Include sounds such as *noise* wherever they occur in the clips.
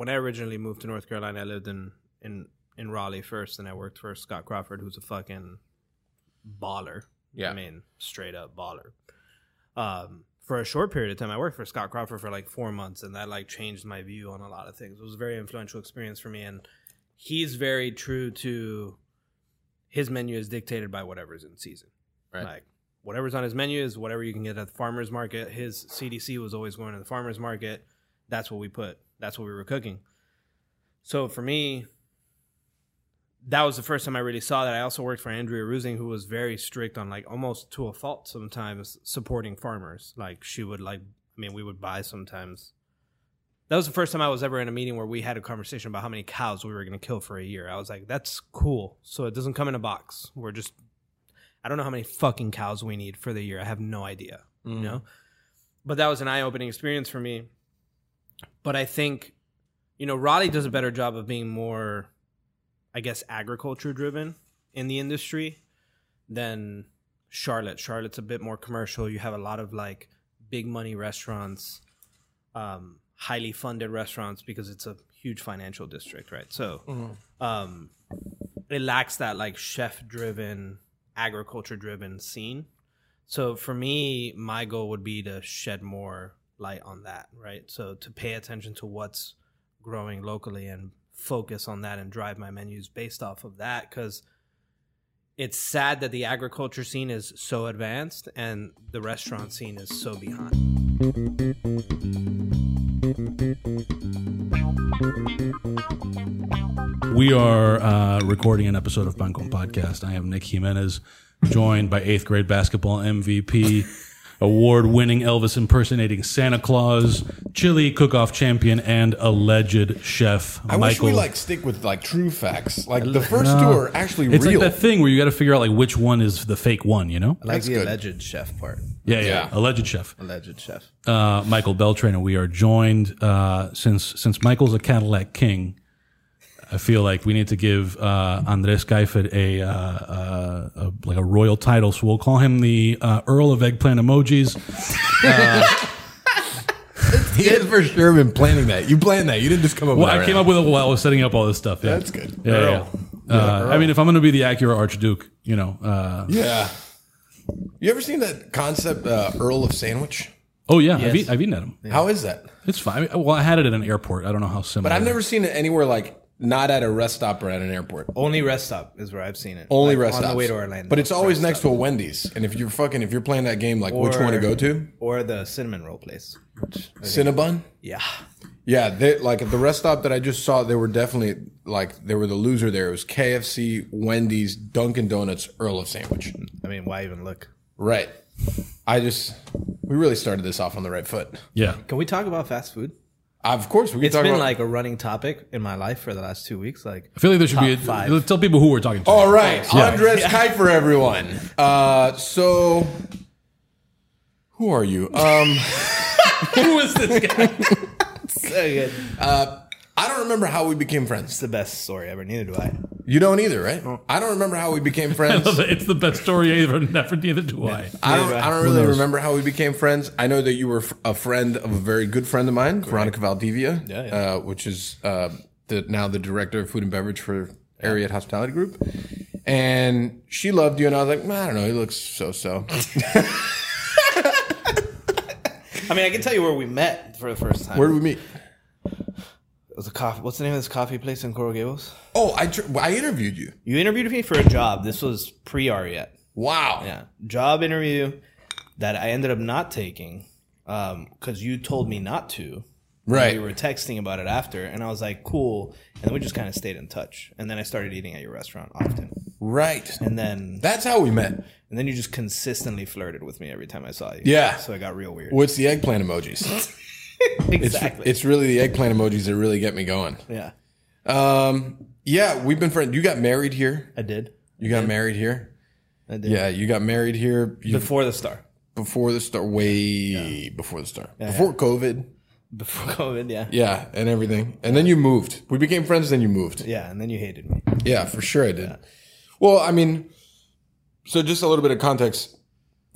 when I originally moved to North Carolina, I lived in in in Raleigh first, and I worked for Scott Crawford, who's a fucking baller. Yeah. I mean, straight up baller. Um, for a short period of time, I worked for Scott Crawford for like four months, and that like changed my view on a lot of things. It was a very influential experience for me, and he's very true to his menu is dictated by whatever's in season. Right. Like whatever's on his menu is whatever you can get at the farmers market. His CDC was always going to the farmers market. That's what we put. That's what we were cooking. So for me, that was the first time I really saw that. I also worked for Andrea Reusing, who was very strict on like almost to a fault sometimes supporting farmers. Like she would like, I mean, we would buy sometimes. That was the first time I was ever in a meeting where we had a conversation about how many cows we were going to kill for a year. I was like, that's cool. So it doesn't come in a box. We're just, I don't know how many fucking cows we need for the year. I have no idea, you mm-hmm. know? But that was an eye opening experience for me. But I think, you know, Raleigh does a better job of being more, I guess, agriculture driven in the industry than Charlotte. Charlotte's a bit more commercial. You have a lot of like big money restaurants, um, highly funded restaurants because it's a huge financial district, right? So um, it lacks that like chef driven, agriculture driven scene. So for me, my goal would be to shed more light on that, right? So to pay attention to what's growing locally and focus on that and drive my menus based off of that because it's sad that the agriculture scene is so advanced and the restaurant scene is so behind. We are uh, recording an episode of Pan Con Podcast. I am Nick Jimenez, joined by eighth grade basketball MVP, award winning Elvis impersonating Santa Claus, chili cook off champion, and alleged chef I wish Michael. we like stick with like true facts. Like the first No. two are actually it's real. like that thing where you got to figure out like which one is the fake one, you know? I like That's the good. alleged chef part. Yeah, yeah, Yeah. alleged chef. Alleged chef. uh, Michael Beltran, and we are joined uh, since since Michael's a Cadillac king. I feel like we need to give uh, Andres Kaifer a, uh, uh, a like a royal title, so we'll call him the uh, Earl of Eggplant Emojis. *laughs* he has for sure been planning that. You planned that. You didn't just come up Well, with that. I came right up with it while I was setting up all this stuff. Yeah, That's good. Yeah, Earl. yeah. Uh, I mean, if I'm going to be the Acura Archduke, you know. Uh. Yeah. You ever seen that concept, uh, Earl of Sandwich? oh yeah, I've, eat, I've eaten at him. How is that? It's fine. Well, I had it at an airport. I don't know how similar. But I've never seen it anywhere like not at a rest stop or at an airport. Only rest stop is where I've seen it. Only Like, rest on stops. the way to Orlando. But it's always Rest next stop. to a Wendy's. And if you're fucking, if you're playing that game, like which one to go to? or the cinnamon roll place. Which, Cinnabon? yeah, Yeah, they, like at the rest stop that I just saw, they were definitely like they were the loser there. It was KFC, Wendy's, Dunkin' Donuts, Earl of Sandwich. I mean, why even look? Right. I just we really started this off on the right foot. Yeah. Can we talk about fast food? Of course, we can It's talk been about. like a running topic in my life for the last two weeks. Like, I feel like there should be. A, Top five. Tell people who we're talking to. All right, Yeah. Andres Kaifer everyone. Uh, so who are you? Um, *laughs* who is this guy? *laughs* so good. I don't remember how we became friends. It's the best story ever. Neither do I. You don't either, right? I don't remember how we became *laughs* friends. it's the best story ever. Never neither do I. I don't. I. I don't really remember how we became friends. I know that you were a friend of a very good friend of mine, Veronica Valdivia, Yeah, yeah. Uh, which is uh, the, now the director of food and beverage for Ariete Hospitality Group. And she loved you, and I was like, "Man, I don't know, he looks so so. *laughs* I mean, I can tell you where we met for the first time. Where did we meet? It was a coffee. What's the name of this coffee place in Coral Gables? Oh, I tr- I interviewed you. You interviewed me for a job. This was pre Ariete. Wow. Yeah, job interview that I ended up not taking um, because you told me not to. Right. We were texting about it after, and I was like, "Cool." And then we just kind of stayed in touch. And then I started eating at your restaurant often. Right. And then, That's how we met. and then you just consistently flirted with me every time I saw you. Yeah. So it got real weird. What's the eggplant emojis? *laughs* *laughs* It's, exactly. it's really the eggplant emojis that really get me going. yeah, Um, yeah, we've been friends. You got married here. I did. You got married here. I did. Yeah, you got married here. You, Before the star. before the start, way before the start, before COVID. Before *laughs* COVID. Yeah. Yeah, and everything, and then you moved. We became friends. Then you moved. Yeah. And then you hated me. Yeah, for sure I did. Well, I mean, so just a little bit of context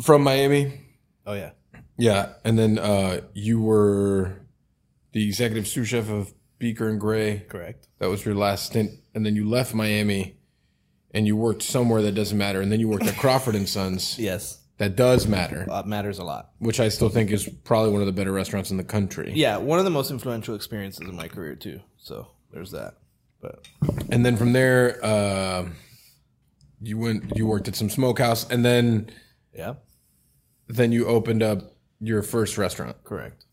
from Miami. Oh yeah. Yeah, and then uh, you were the executive sous chef of Beaker and Gray. Correct. That was your last stint, and then you left Miami, and you worked somewhere that doesn't matter, and then you worked at Crawford and Sons. *laughs* Yes. That does matter, Uh, matters a lot. which I still think is probably one of the better restaurants in the country. Yeah, one of the most influential experiences in my career too. So there's that. But And then from there, uh, you went, you worked at some smokehouse, and then yeah, then you opened up your first restaurant. correct.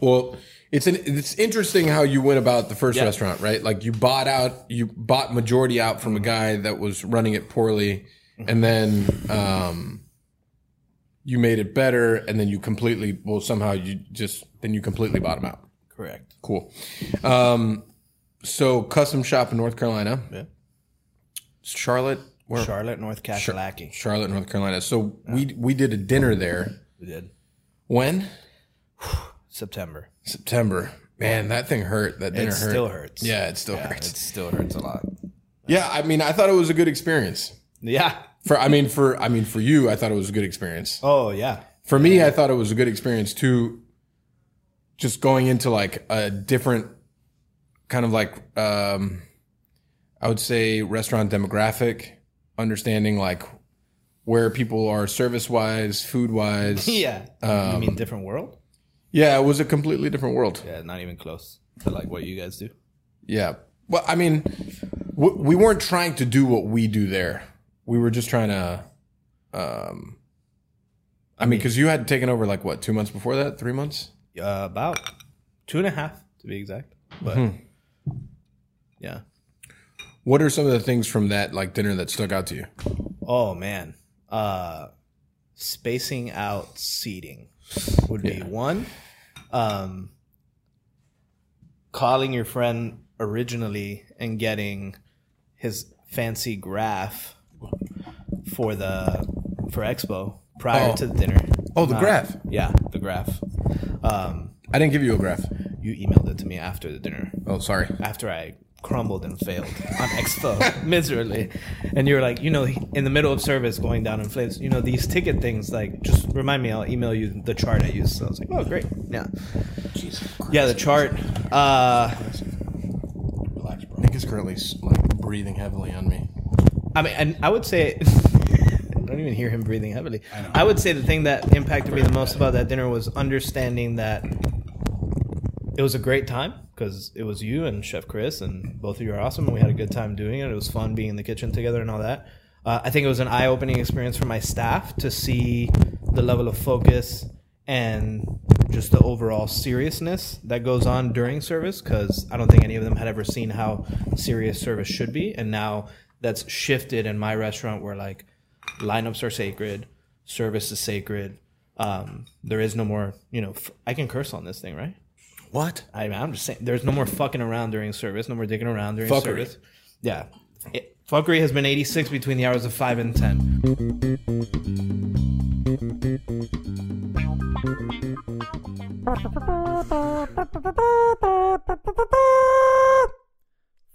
Well, it's an it's interesting how you went about the first Yeah. restaurant, right? Like you bought out, you bought majority out from a guy that was running it poorly, and then um, you made it better, and then you completely well somehow you just then you completely bought him out. Correct. Cool. Um, so custom shop in North Carolina, Yeah. Charlotte, where Charlotte, North Kakalaki. Charlotte, North Carolina. So we we did a dinner there. We did When September. September. Man, that thing hurt. That dinner It hurt. still hurts. Yeah, it still Yeah, hurts. it still hurts a lot. Yeah, I mean, I thought it was a good experience. Yeah. For I mean, for I mean, for you, I thought it was a good experience. Oh yeah. For me, I thought it was a good experience too. Just going into like a different kind of like um, I would say restaurant demographic, understanding like where people are service wise, food wise. *laughs* Yeah. you mean different world? Yeah, it was a completely different world. Yeah, not even close to like what you guys do. Yeah. Well, I mean, w- we weren't trying to do what we do there. We were just trying to, um, I mean, because you had taken over like what, two months before that, three months? Uh, about two and a half to be exact. But yeah. What are some of the things from that like dinner that stuck out to you? Oh man. Uh spacing out seating would be one. Um calling your friend originally and getting his fancy graph for the for expo prior Oh. to the dinner. Oh, the Uh, graph. Yeah, the graph. Um I didn't give you a graph. you emailed it to me after the dinner Oh, sorry. after I crumbled and failed on *laughs* Expo miserably. And you were like, you know, in the middle of service going down in flames, you know, these ticket things, like, just remind me, I'll email you the chart I used. So I was like, oh, great. Yeah. Jesus Yeah, the chart. Uh, Relax, bro. Nick is currently like breathing heavily on me. I mean, and I would say, *laughs* I don't even hear him breathing heavily. I, would say the thing that impacted me the most about that dinner was understanding that it was a great time because it was you and Chef Chris, and both of you are awesome, and we had a good time doing it. It was fun being in the kitchen together and all that. Uh, I think it was an eye opening experience for my staff to see the level of focus and just the overall seriousness that goes on during service because I don't think any of them had ever seen how serious service should be. And now that's shifted in my restaurant where like lineups are sacred, service is sacred. Um, there is no more, you know, f- I can curse on this thing, right? What? I, I'm just saying, there's no more fucking around during service, no more digging around during Fuckery. service. Yeah. It, fuckery has been 86 between the hours of 5 and 10.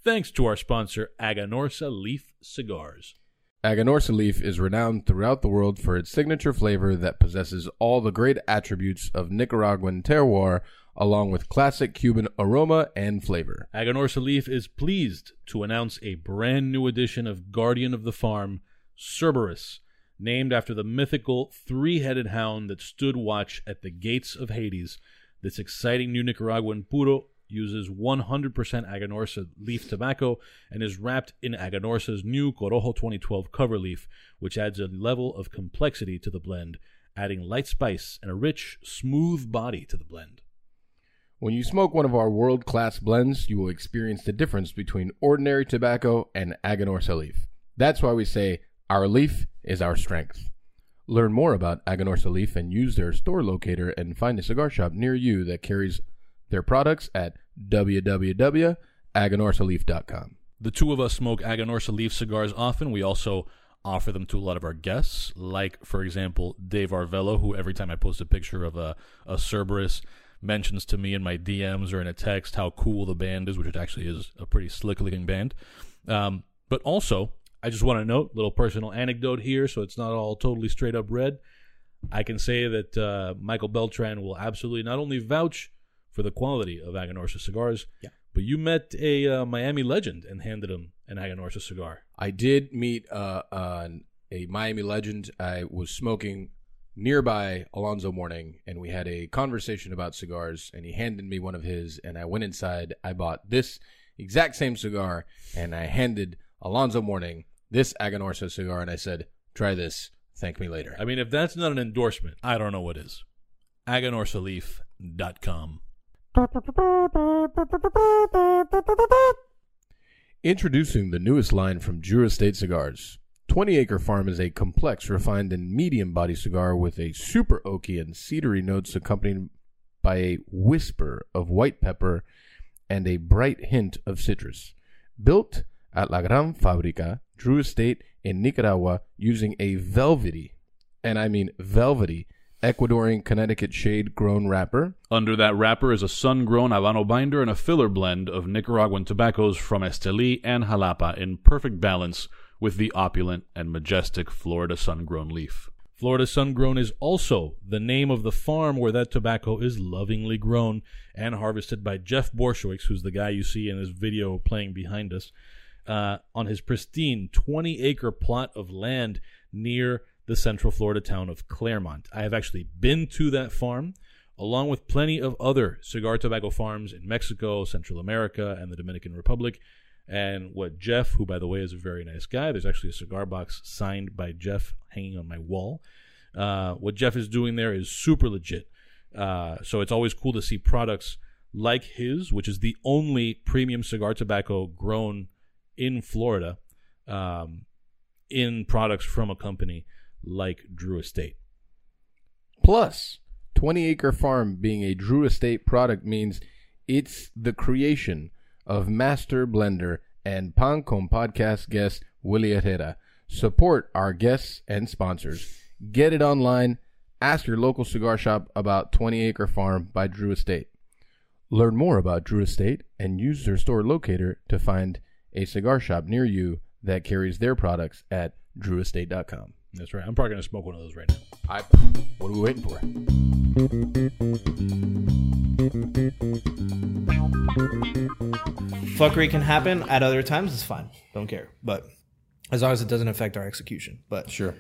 Thanks to our sponsor, Aganorsa Leaf Cigars. Aganorsa leaf is renowned throughout the world for its signature flavor that possesses all the great attributes of Nicaraguan terroir, along with classic Cuban aroma and flavor. Aganorsa Leaf is pleased to announce a brand new edition of Guardian of the Farm, Cerberus, named after the mythical three headed hound that stood watch at the gates of Hades. This exciting new Nicaraguan puro uses 100% Aganorsa leaf tobacco and is wrapped in Aganorsa's new Corojo 2012 cover leaf, which adds a level of complexity to the blend, adding light spice and a rich, smooth body to the blend. When you smoke one of our world class blends, you will experience the difference between ordinary tobacco and Aganorsa leaf. That's why we say our leaf is our strength. Learn more about Aganorsa leaf and use their store locator and find a cigar shop near you that carries their products at www.aganorsaleaf.com. The two of us smoke Aganorsa leaf cigars often. We also offer them to a lot of our guests, like, for example, Dave Arvello, who every time I post a picture of a, a Cerberus mentions to me in my DMs or in a text how cool the band is, which it actually is a pretty slick looking band. Um, but also, I just want to note, little personal anecdote here, so it's not all totally straight up red. I can say that uh, Michael Beltran will absolutely not only vouch for the quality of Aganorsa cigars, Yeah. but you met a uh, Miami legend and handed him an Aganorsa cigar. I did meet uh, a Miami legend. I was smoking nearby Alonzo Mourning, and we had a conversation about cigars. And he handed me one of his, and I went inside. I bought this exact same cigar, and I handed Alonzo Mourning this Aganorsa cigar, and I said, "Try this. Thank me later." I mean, if that's not an endorsement, I don't know what is. AganorsaLeaf.com. Introducing the newest line from Drew Estate Cigars. 20 Acre Farm is a complex, refined, and medium body cigar with a super oaky and cedary notes accompanied by a whisper of white pepper and a bright hint of citrus. Built at La Gran Fabrica, Drew Estate in Nicaragua using a velvety, and I mean velvety, Ecuadorian Connecticut shade grown wrapper, Under that wrapper is a sun-grown Habano binder and a filler blend of Nicaraguan tobaccos from Esteli and Jalapa in perfect balance with the opulent and majestic Florida sun-grown leaf. Florida sun-grown is also the name of the farm where that tobacco is lovingly grown and harvested by Jeff Borysiewicz, who's the guy you see in this video playing behind us, uh, on his pristine 20-acre plot of land near the central Florida town of Clermont. I have actually been to that farm along with plenty of other cigar tobacco farms in Mexico, Central America, and the Dominican Republic. And what Jeff, who by the way is a very nice guy, there's actually a cigar box signed by Jeff hanging on my wall. Uh, what Jeff is doing there is super legit. Uh, so it's always cool to see products like his, which is the only premium cigar tobacco grown in Florida, um, in products from a company like Drew Estate. Plus, 20 Acre Farm being a Drew Estate product means it's the creation of master blender and Pan Con podcast guest Willie Herrera. Support our guests and sponsors. Get it online. Ask your local cigar shop about 20 Acre Farm by Drew Estate. Learn more about Drew Estate and use their store locator to find a cigar shop near you that carries their products at drewestate.com. That's right. I'm probably going to smoke one of those right now. I, what are we waiting for? Fuckery can happen at other times. It's fine. Don't care. But as long as it doesn't affect our execution. But Sure.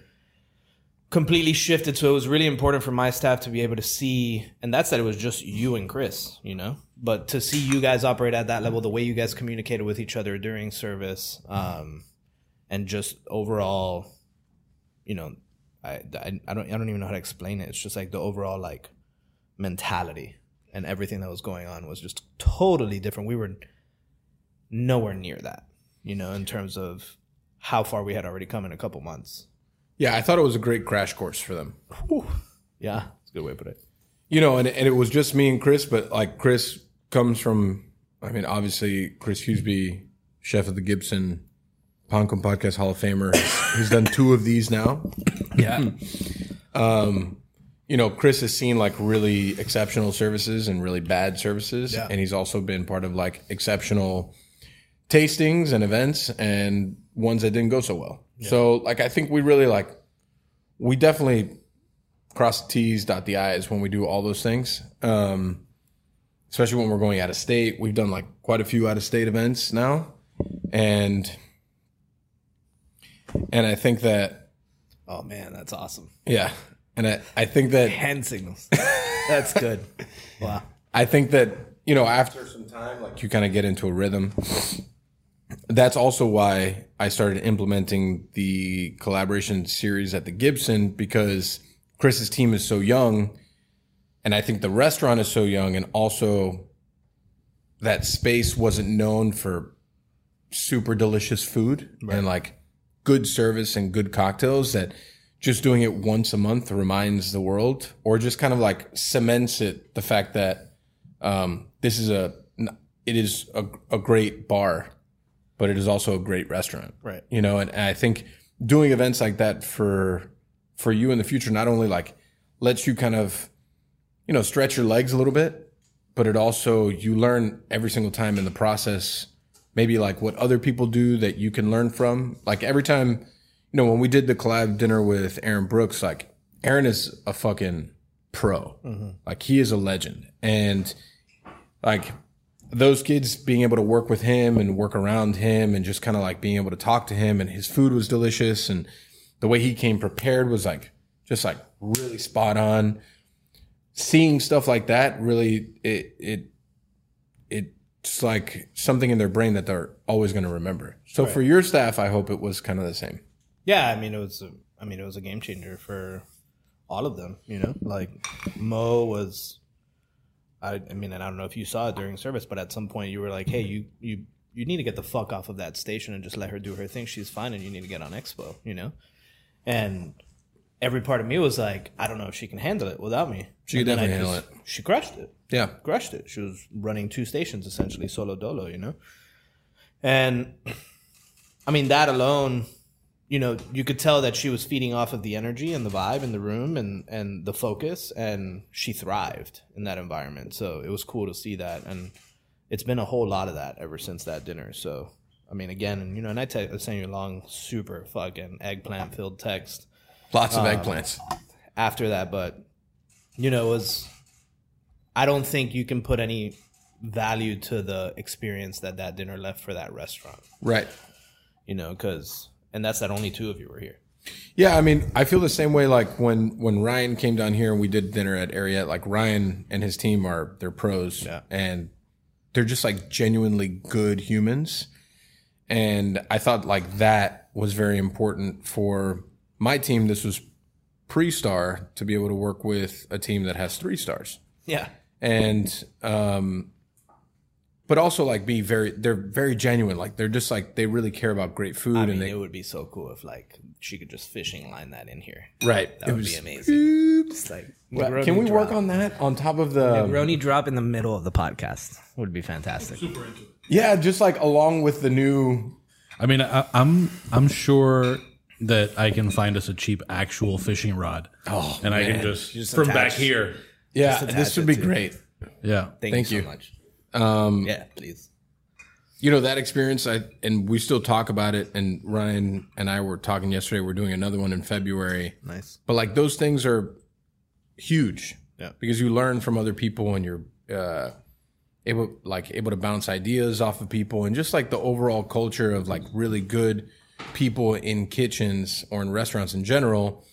completely shifted. So it was really important for my staff to be able to see, and that's that it was just you and Chris, you know, but to see you guys operate at that level, the way you guys communicated with each other during service, um, and just overall, you know, I, I, I don't I don't even know how to explain it. It's just like the overall like mentality and everything that was going on was just totally different. We were nowhere near that, you know, in terms of how far we had already come in a couple months. Yeah, I thought it was a great crash course for them. Yeah, it's a good way to put it. You know, and, and it was just me and Chris, but like Chris comes from, I mean, obviously Chris Hughesby, chef of the Gibson Pan Con Podcast Hall of Famer. He's, done two of these now. Yeah. *clears throat* Um, you know, Chris has seen like really exceptional services and really bad services. Yeah. And he's also been part of like exceptional tastings and events and ones that didn't go so well. So like I think we really like we definitely cross the T's, dot the I's when we do all those things. Um especially when we're going out of state. We've done like quite a few out of state events now. And and I think that Oh man, that's awesome. yeah. And I, I think that Hand signals. That's good. Wow. *laughs* I think that you know after some time, like you kind of get into a rhythm. That's also why I started implementing the collaboration series at the Gibson because Chris's team is so young, and I think the restaurant is so young, and also that space wasn't known for super delicious food and like good service and good cocktails that just doing it once a month reminds the world or just kind of like cements it the fact that um, this is a it is a, a great bar but it is also a great restaurant. Right. you know and, and i think doing events like that for for you in the future not only like lets you kind of you know stretch your legs a little bit but it also you learn every single time in the process maybe like what other people do that you can learn from. Like every time you know when we did the collab dinner with aaron brooks like aaron is a fucking pro. Mm-hmm. Like he is a legend. And like those kids being able to work with him and work around him and just kind of like being able to talk to him and his food was delicious and the way he came prepared was like just like really spot on. Seeing stuff like that really it it it's like something in their brain that they're always going to remember. So for your staff, I hope it was kind of the same. Yeah, I mean it was. A, I mean it was a game changer for all of them. You know, like Mo was. I, I mean, and I don't know if you saw it during service, but at some point you were like, "Hey, you you you need to get the fuck off of that station and just let her do her thing. She's fine, and you need to get on Expo." You know, and every part of me was like, "I don't know if she can handle it without me." She could And then definitely handle it. She crushed it Yeah. crushed it. She was running two stations essentially, solo dolo, you know? And I mean, that alone, you know, you could tell that she was feeding off of the energy and the vibe in the room and, and the focus, and she thrived in that environment. So it was cool to see that. And it's been a whole lot of that ever since that dinner. So, I mean, again, and you know, and I, te- I sent you a long, super fucking eggplant filled text Lots of Um, eggplants. after that, but you know, it was I don't think you can put any value to the experience that that dinner left for that restaurant. Right. You know, because and that's that only two of you were here. Yeah, I mean, I feel the same way. Like when when Ryan came down here and we did dinner at Ariete, like Ryan and his team are they're pros, Yeah. and they're just like genuinely good humans. And I thought like that was very important for my team. This was pre-star to be able to work with a team that has three stars Yeah, and um but also like be very they're very genuine like they're just like they really care about great food I and mean, they it would be so cool if like she could just fishing line that in here. right That it would was be amazing. oops. Like Well, can we work on that on top of the Roni drop in the middle of the podcast would be fantastic. Super into. yeah just like along with the new I mean, I, I'm I'm sure that I can find us a cheap actual fishing rod. Oh, and I can just, Just from back here. yeah this would be to- great Yeah, Thank, Thank you you. so much. Um Yeah, please. you know that experience i and we still talk about it and ryan and i were talking yesterday we're doing another one in february Nice. but like those things are huge Yeah. because you learn from other people and you're uh able like able to bounce ideas off of people and just like the overall culture of like really good people in kitchens or in restaurants in general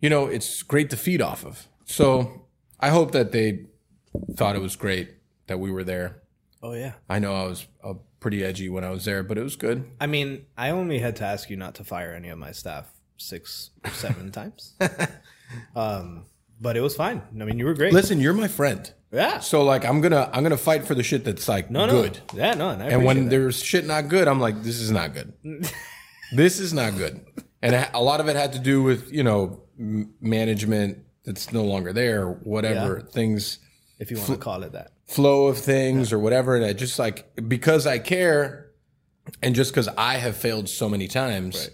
you know it's great to feed off of so i hope that they thought it was great that we were there Oh yeah. i know i was uh, pretty edgy when i was there but it was good I mean, I only had to ask you not to fire any of my staff six seven *laughs* times. Um, but it was fine. I mean, you were great. listen you're my friend yeah. so like i'm gonna i'm gonna fight for the shit that's like No, no. good Yeah, no. And, I And when appreciate that. there's shit not good, I'm like, this is not good. *laughs* this is not good. And a lot of it had to do with, you know, m- management that's no longer there, whatever things, if you want to call it that. Flow of things or whatever. And I just like, because I care and just because I have failed so many times,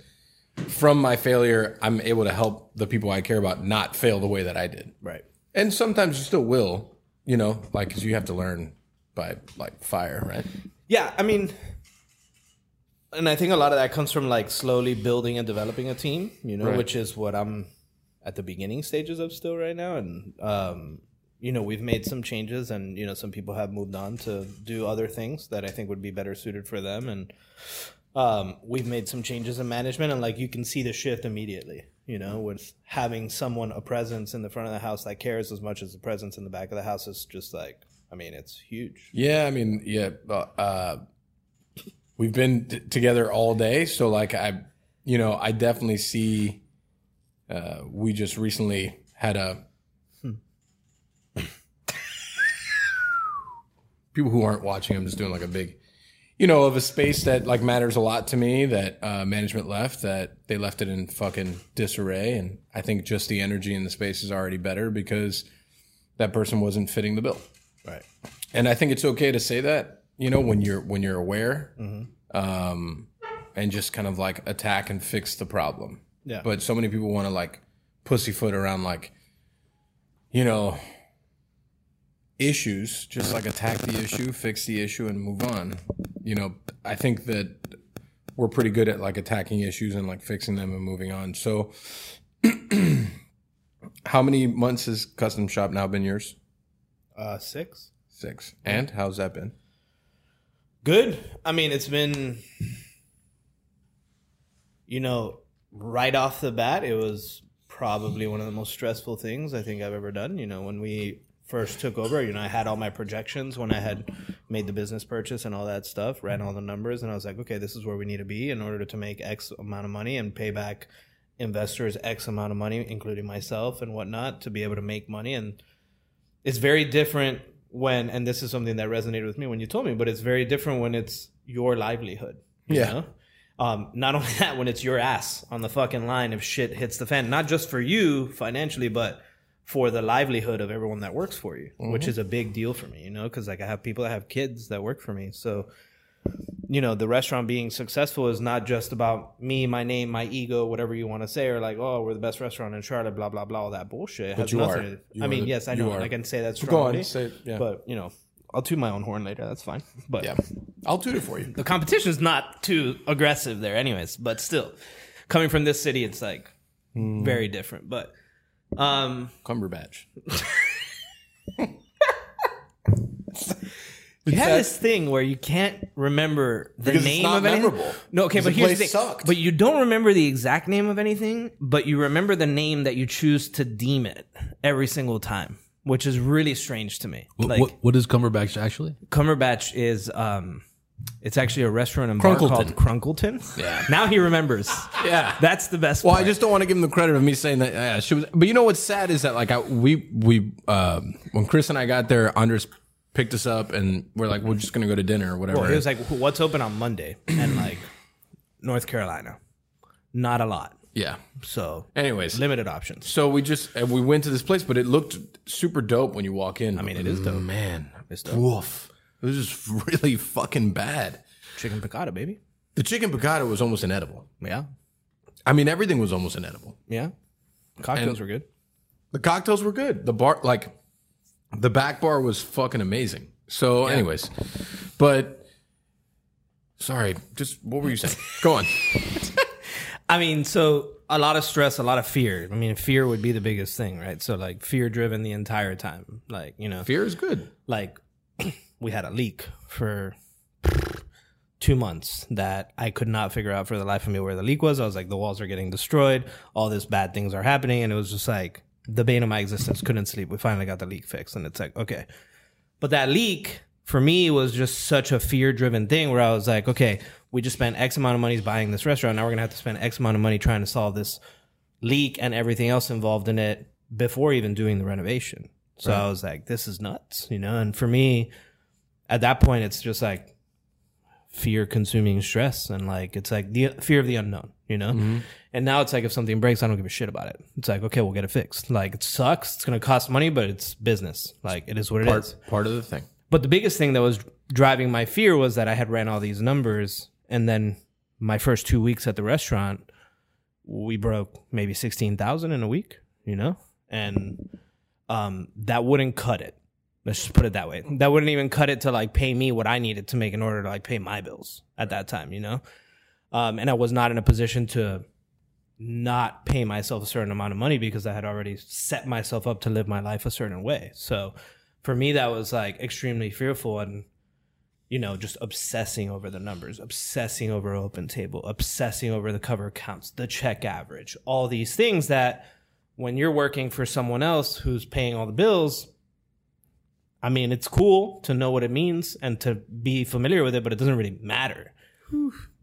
from my failure, I'm able to help the people I care about not fail the way that I did. Right. And sometimes you still will, you know, like, cause you have to learn by like fire, right? Yeah, I mean, and I think a lot of that comes from like slowly building and developing a team, you know, Right. which is what I'm at the beginning stages of still right now. And, um, you know, we've made some changes and, you know, some people have moved on to do other things that I think would be better suited for them. And, um, we've made some changes in management and like you can see the shift immediately, you know, with having someone, a presence in the front of the house that cares as much as the presence in the back of the house is just like, I mean, it's huge. Yeah, I mean, yeah, uh, we've been t- together all day, so like I, you know, I definitely see. Uh, we just recently had a. People who aren't watching, I'm just doing like a big, you know, of a space that like matters a lot to me. That uh, management left, that they left it in fucking disarray, and I think just the energy in the space is already better because that person wasn't fitting the bill Right. and I think it's okay to say that, you know, when you're when you're aware, Mm-hmm. um, and just kind of like attack and fix the problem. Yeah. But so many people want to like pussyfoot around like, you know, issues. Just like attack the issue, fix the issue, and move on. You know, I think that we're pretty good at like attacking issues and like fixing them and moving on. So, *clears throat* how many months has Custom Shop now been yours? Uh, six. Six. And how's that been? Good. I mean, it's been, you know, right off the bat, it was probably one of the most stressful things I think I've ever done. You know, when we first took over, you know, I had all my projections when I had made the business purchase and all that stuff, ran all the numbers, and I was like, okay, this is where we need to be in order to make X amount of money and pay back investors X amount of money, including myself and whatnot, to be able to make money. And it's very different when, and this is something that resonated with me when you told me, but it's very different when it's your livelihood. You Yeah. Know? Um, not only *laughs* that, when it's your ass on the fucking line if shit hits the fan, not just for you financially, but for the livelihood of everyone that works for you, which is a big deal for me, you know, because like I have people that have kids that work for me. So, you know, the restaurant being successful is not just about me, my name, my ego, whatever you want to say, or like, oh, we're the best restaurant in Charlotte, blah blah blah, all that bullshit. It has you nothing are. to- You I are mean, the- yes, I know, I can say that Go on, say it, yeah. But you know, I'll toot my own horn later. That's fine. *laughs* But Yeah, I'll do it for you. the competition is not too aggressive there, anyways. But still, coming from this city, it's like Hmm. very different. But um, Cumberbatch. *laughs* you have this thing where you can't remember the Because it's name not of anything. memorable. No, okay, but the here's the thing. sucked. But you don't remember the exact name of anything, but you remember the name that you choose to deem it every single time, which is really strange to me. What, like what, what is Cumberbatch actually? Cumberbatch is um it's actually a restaurant in bar called Crunkleton. Yeah. *laughs* Now he remembers. Yeah. That's the best Well, part. I just don't want to give him the credit of me saying that. Yeah, she was. But you know what's sad is that like I, we we um, when Chris and I got there, Andres picked us up and we're like, we're just gonna go to dinner or whatever. Well, he was like, "What's open on Monday?" *clears throat* And like, North Carolina, not a lot. yeah. So, Anyways, limited options. so we just and we went to this place, but it looked super dope when you walk in. I mean, it is dope. Man, It's dope. woof. It was just *laughs* really fucking bad. Chicken piccata, baby. The chicken piccata was almost inedible. Yeah, I mean, everything was almost inedible. yeah. Cocktails And- were good. The cocktails were good. The bar, like, the back bar was fucking amazing. So, anyways, but sorry, just what were you saying? *laughs* Go on. I mean, so a lot of stress, a lot of fear. I mean, fear would be the biggest thing, right? So like fear driven the entire time. Like you know, Fear is good. like *clears throat* we had a leak for two months that I could not figure out for the life of me where the leak was. I was like, the walls are getting destroyed, all this bad things are happening, and it was just like the bane of my existence. Couldn't sleep. We finally got the leak fixed, and it's like okay, but that leak for me was just such a fear driven thing where I was like, okay, we just spent X amount of money buying this restaurant. Now we're gonna have to spend X amount of money trying to solve this leak and everything else involved in it before even doing the renovation. So I was like, this is nuts, you know? And for me, at that point, it's just like fear consuming stress. And like, it's like the fear of the unknown, you know? And now it's like, if something breaks, I don't give a shit about it. It's like, okay, we'll get it fixed. Like, it sucks. It's going to cost money, but it's business. Like, it is what it is. Part, part of the thing. But the biggest thing that was driving my fear was that I had ran all these numbers, and then my first two weeks at the restaurant, we broke maybe sixteen thousand in a week, you know, and um, that wouldn't cut it. Let's just put it that way. That wouldn't even cut it to like pay me what I needed to make in order to like pay my bills at that time, you know. Um, and I was not in a position to not pay myself a certain amount of money because I had already set myself up to live my life a certain way. So for me, that was like extremely fearful and, you know, just obsessing over the numbers, obsessing over open table, obsessing over the cover counts, the check average, all these things that when you're working for someone else who's paying all the bills, I mean, it's cool to know what it means and to be familiar with it, but it doesn't really matter.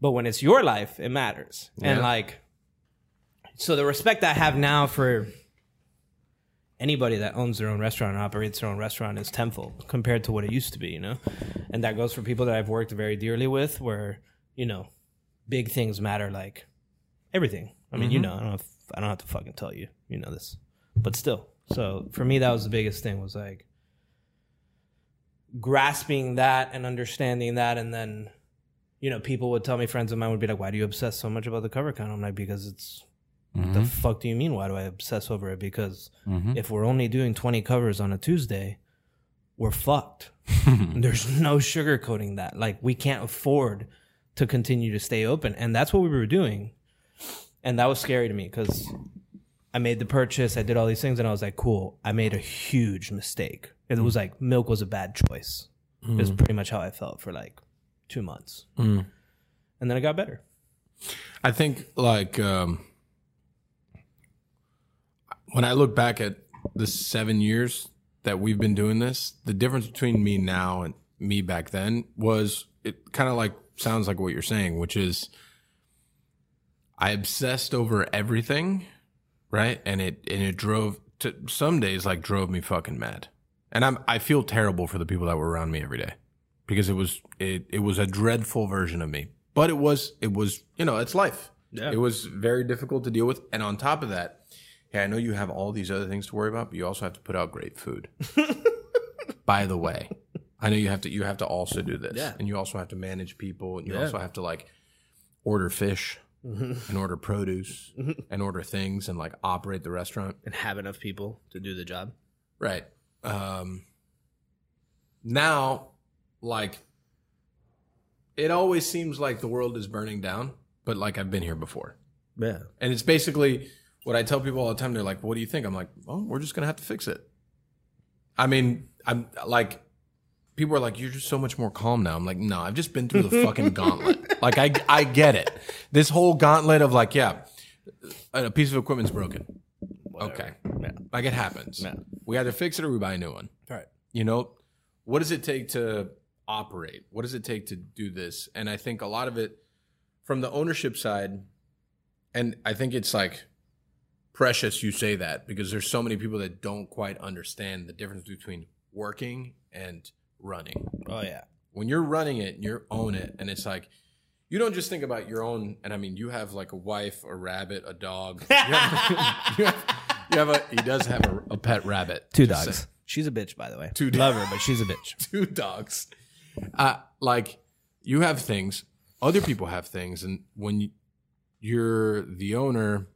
But when it's your life, it matters. And like, so the respect I have now for anybody that owns their own restaurant and operates their own restaurant is tenfold compared to what it used to be, you know? And that goes for people that I've worked very dearly with where, you know, big things matter like everything. I mean, you mm-hmm. know, I don't have, I don't have to fucking tell you, you know this. But still. So for me that was the biggest thing was like grasping that and understanding that and then you know, people would tell me friends of mine would be like, Why do you obsess so much about the cover count? I'm like, because it's the mm-hmm. fuck do you mean? Why do I obsess over it? Because mm-hmm. if we're only doing 20 covers on a Tuesday, we're fucked. *laughs* There's no sugarcoating that. Like, we can't afford to continue to stay open. And that's what we were doing. And that was scary to me because I made the purchase, I did all these things, and I was like, cool, I made a huge mistake. It was like milk was a bad choice. It was pretty much how I felt for like two months, Mm. and then it got better. I think like um, when I look back at the seven years that we've been doing this, the difference between me now and me back then was it kind of like sounds like what you're saying, which is I obsessed over everything, right? And it and it drove to some days like drove me fucking mad. And I'm I feel terrible for the people that were around me every day because it was it it was a dreadful version of me. But it was it was you know it's life. Yeah. It was very difficult to deal with, and on top of that, yeah, I know you have all these other things to worry about, but you also have to put out great food. *laughs* By the way, I know you have to you have to also do this, Yeah. and you also have to manage people, and you Yeah. also have to like order fish mm-hmm. and order produce mm-hmm. and order things and like operate the restaurant. and have enough people to do the job. Right. Um, now, like, it always seems like the world is burning down, but like I've been here before. Yeah. And it's basically what I tell people all the time. They're like, "What do you think?" I'm like, "Well, we're just gonna have to fix it." I mean, I'm like, people are like, "You're just so much more calm now." I'm like, "No, I've just been through the fucking *laughs* gauntlet. Like, I I get it. This whole gauntlet of like, yeah, a piece of equipment's broken. Okay, Yeah. like it happens. Yeah. We either fix it or we buy a new one. All right. You know, what does it take to operate? What does it take to do this? And I think a lot of it from the ownership side, and I think it's like precious you say that because there's so many people that don't quite understand the difference between working and running. Oh yeah. When you're running it, you own it, and it's like you don't just think about your own. And I mean, you have like a wife, a rabbit, a dog. *laughs* You have, you have, you have a. He does have a, a pet rabbit. Two Just dogs. saying. She's a bitch, by the way. Two Love her, but she's a bitch. *laughs* two dogs. Uh, like you have things, other people have things, and when you, you're the owner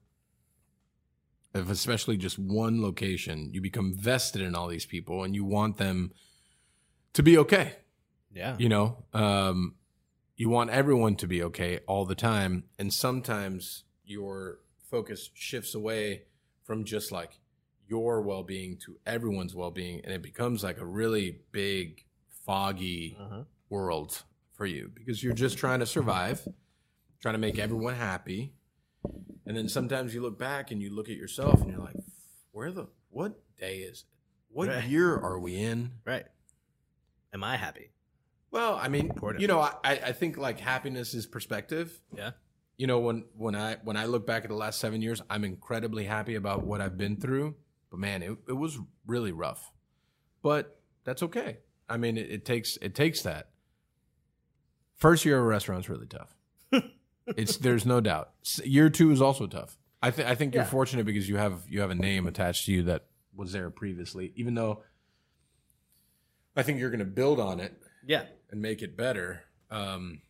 of especially just one location, you become vested in all these people, and you want them to be okay. Yeah. You know, um, you want everyone to be okay all the time, and sometimes your focus shifts away from just like your well-being to everyone's well-being, and it becomes like a really big, foggy Uh-huh. world for you because you're just trying to survive, trying to make everyone happy, and then sometimes you look back and you look at yourself and you're like, "Where the what day is it? What Right. year are we in?" Right. Am I happy? Well, I mean, Important. you know, I, I think like happiness is perspective. Yeah. You know, when when I when I look back at the last seven years, I'm incredibly happy about what I've been through. But man, it, it was really rough. But that's okay. I mean, it, it takes it takes that. First year of a restaurant's really tough. *laughs* it's there's no doubt. Year two is also tough. I think I think you're fortunate because you have you have a name attached to you that was there previously. Even though I think you're going to build on it Yeah. and make it better, um,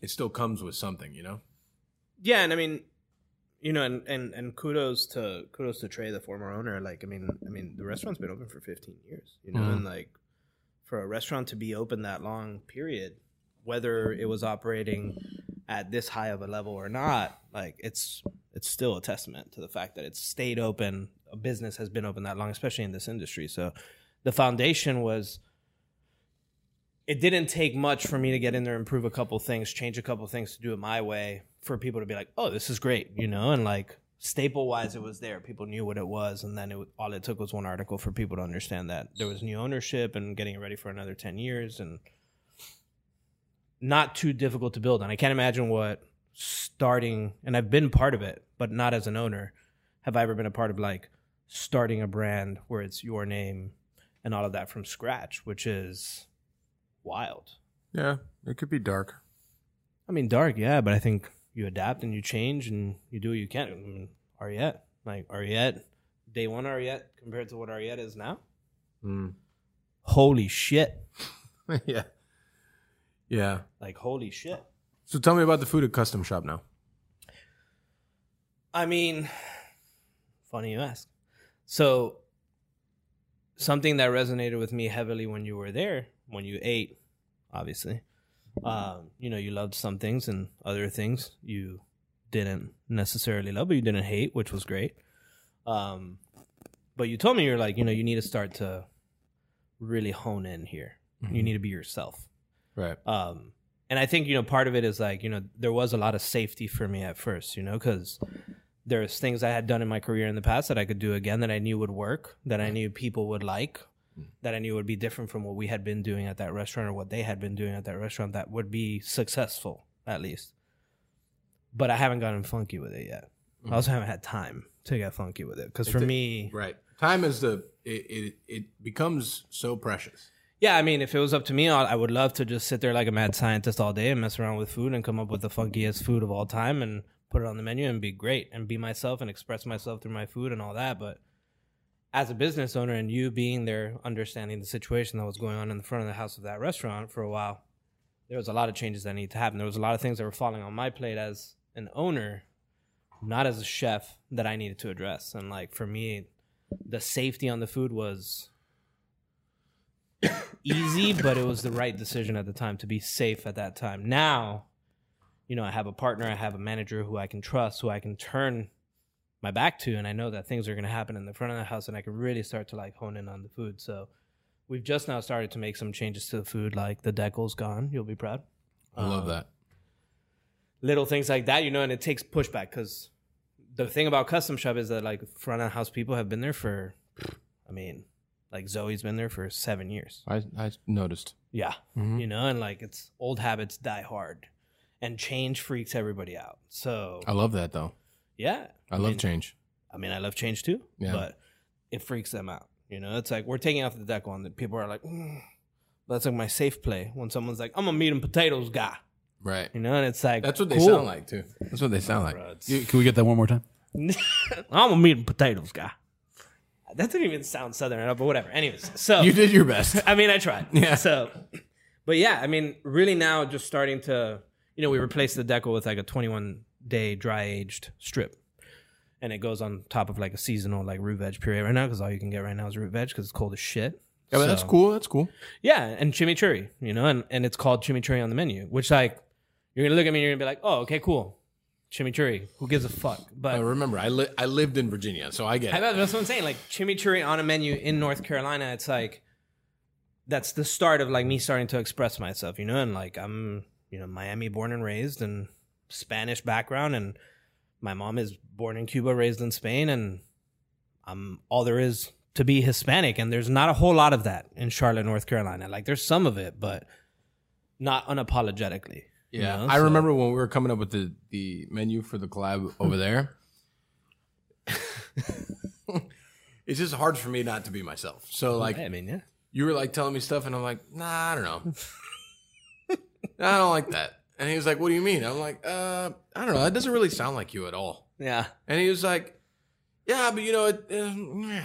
it still comes with something, you know. Yeah, and I mean, you know, and, and and kudos to kudos to Trey, the former owner. Like, I mean, I mean, the restaurant's been open for 15 years, you know, Mhm. and like for a restaurant to be open that long period, whether it was operating at this high of a level or not, like it's it's still a testament to the fact that it's stayed open. A business has been open that long, especially in this industry. So, the foundation was it didn't take much for me to get in there, improve a couple things, change a couple things to do it my way for people to be like, oh, this is great, you know, and like staple wise, it was there. People knew what it was, and then it was- all it took was one article for people to understand that there was new ownership and getting it ready for another ten years, and not too difficult to build on. I can't imagine what starting, and I've been part of it, but not as an owner. Have I ever been a part of like starting a brand where it's your name and all of that from scratch, which is wild. Yeah, it could be dark. I mean, dark, yeah, but I think you adapt and you change and you do what you can. I mean, Ariete, like Ariete, day one Ariete compared to what Ariete is now. Mm. Holy shit! *laughs* yeah, yeah. Like holy shit. So tell me about the food at Custom Shop now. I mean, funny you ask. So, something that resonated with me heavily when you were there, when you ate, obviously, um, you know, you loved some things and other things you didn't necessarily love, but you didn't hate, which was great. Um, but you told me you're like, you know, you need to start to really hone in here. You need to be yourself. Right. Um, and I think you know part of it is like you know there was a lot of safety for me at first, you know, because there's things I had done in my career in the past that I could do again that I knew would work, that I knew people would like, Mm. that I knew would be different from what we had been doing at that restaurant or what they had been doing at that restaurant that would be successful at least. But I haven't gotten funky with it yet. I also mm. haven't had time to get funky with it because for me, Right. Time is the it, it it becomes so precious. Yeah, I mean, if it was up to me, I would love to just sit there like a mad scientist all day and mess around with food and come up with the funkiest food of all time and put it on the menu and be great and be myself and express myself through my food and all that. But as a business owner and you being there, understanding the situation that was going on in the front of the house of that restaurant for a while, there was a lot of changes that need to happen. There was a lot of things that were falling on my plate as an owner, not as a chef, that I needed to address. And like for me, the safety on the food was *coughs* easy, but it was the right decision at the time to be safe at that time. Now, you know, I have a partner, I have a manager who I can trust, who I can turn my back to, and I know that things are going to happen in the front of the house, and I can really start to like hone in on the food. So, we've just now started to make some changes to the food, like the deco's gone. You'll be proud. I love that. Little things like that, you know, and it takes pushback because the thing about custom shop is that like front of house people have been there for, I mean, like Zoe's been there for seven years. I I noticed. Yeah. Mhm. You know, and like it's old habits die hard and change freaks everybody out. So, I love that though. yeah. I love mean, change. I mean, I love change too, Yeah. but it freaks them out. You know, it's like we're taking off the deco and the people are like, mm. that's like my safe play when someone's like, I'm a meat and potatoes guy. Right. You know, and it's like, That's what they sound like too. That's what they sound like. You- Can we get that one more time? *laughs* I'm a meat and potatoes guy. That didn't even sound southern enough, but whatever. Anyways, so You did your best. *laughs* I mean, I tried. *laughs* Yeah. So, but yeah, I mean, really now just starting to, you know, we replaced the deco with like a 21 day dry aged strip. And it goes on top of like a seasonal like root veg puree right now because all you can get right now is root veg because it's cold as shit. Yeah, but that's cool. That's cool. Yeah, and chimichurri, you know, and, and it's called chimichurri on the menu, which like you're gonna look at me and you're gonna be like, oh, okay, cool, chimichurri. Who gives a fuck? But Uh, remember, I li- I lived in Virginia, so I get I it. that's what I'm saying. Like chimichurri on a menu in North Carolina, it's like that's the start of like me starting to express myself, you know. And like I'm, you know, Miami born and raised, and Spanish background, and my mom is born in Cuba, raised in Spain, and I'm all there is to be Hispanic, and there's not a whole lot of that in Charlotte, North Carolina. Like there's some of it, but not unapologetically. you Yeah, know? I So- remember when we were coming up with the the menu for the collab over there. *laughs* it's just hard for me not to be myself. So like I mean, yeah. you were like telling me stuff, and I'm like, nah, I don't know. *laughs* I don't like that. And he was like, what do you mean? I'm like, uh, I don't know. That doesn't really sound like you at all. Yeah. And he was like, yeah, but you know, it, uh,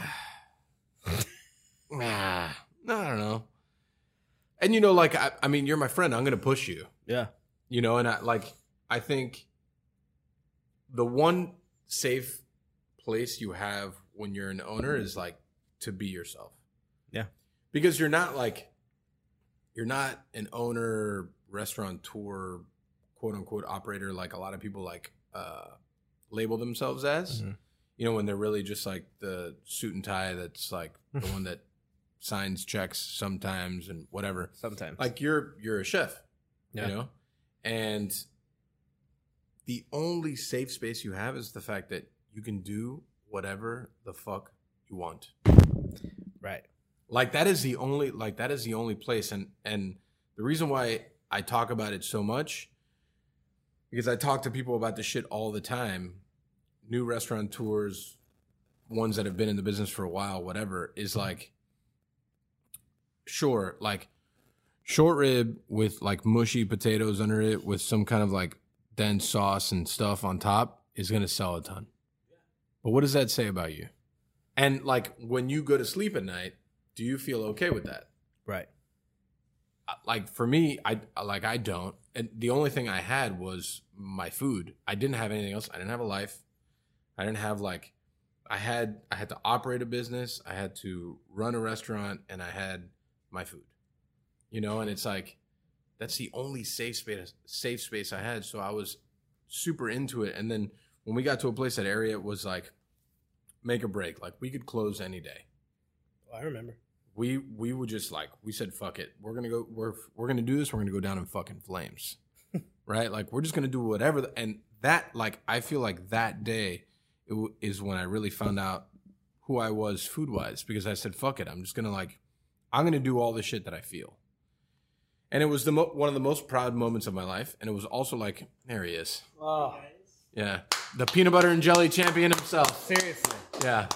*sighs* nah, I don't know. And you know, like, I, I mean, you're my friend. I'm gonna push you Yeah. you know and i like i think the one safe place you have when you're an owner is like to be yourself Yeah. because you're not like you're not an owner restaurateur quote unquote operator like a lot of people like uh label themselves as Mhm. you know when they're really just like the suit and tie that's like *laughs* the one that signs checks sometimes and whatever Sometimes. like you're you're a chef Yeah. you know and the only safe space you have is the fact that you can do whatever the fuck you want right. like that is the only like that is the only place and and the reason why i talk about it so much because i talk to people about this shit all the time. New restaurateurs ones that have been in the business for a while whatever is mm-hmm. like sure like short rib with like mushy potatoes under it with some kind of like dense sauce and stuff on top is going to sell a ton. But what does that say about you? And like when you go to sleep at night do you feel okay with that? Right. Like for me i like i don't. And the only thing i had was my food. I didn't have anything else. I didn't have a life. I didn't have like i had i had to operate a business. I had to run a restaurant and i had my food. You know and it's like that's the only safe space safe space i had. So i was super into it. And then when we got to a place that area it was like make a break. Like we could close any day. Oh, I remember. We we would just like we said fuck it. We're gonna go we're we're gonna do this. We're gonna go down in fucking flames. *laughs* Right? Like we're just gonna do whatever the, and that like i feel like that day it w- is when i really found out who i was food wise because i said fuck it. I'm just gonna like i'm gonna do all the shit that i feel. And it was the mo- one of the most proud moments of my life. And it was also like there he is. Oh, yeah. The peanut butter and jelly champion himself. Seriously. yeah.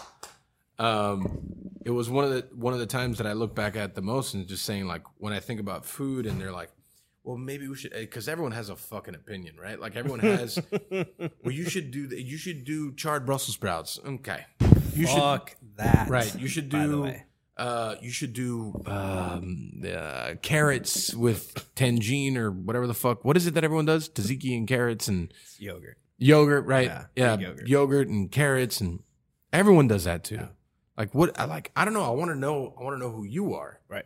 Um, it was one of the one of the times that I look back at the most and just saying like when I think about food and they're like, well maybe we should because everyone has a fucking opinion, right? Like everyone has. *laughs* well, you should do the, you should do charred Brussels sprouts. Okay, you Fuck that. right. You should do. Uh, you should do um, uh, carrots with tangine or whatever the fuck. What is it that everyone does? Tzatziki and carrots and It's yogurt. yogurt, right? Yeah, Yeah, yogurt. yogurt. and carrots, and everyone does that too. Like what? I like. I don't know. I want to know. I want to know who you are, Right.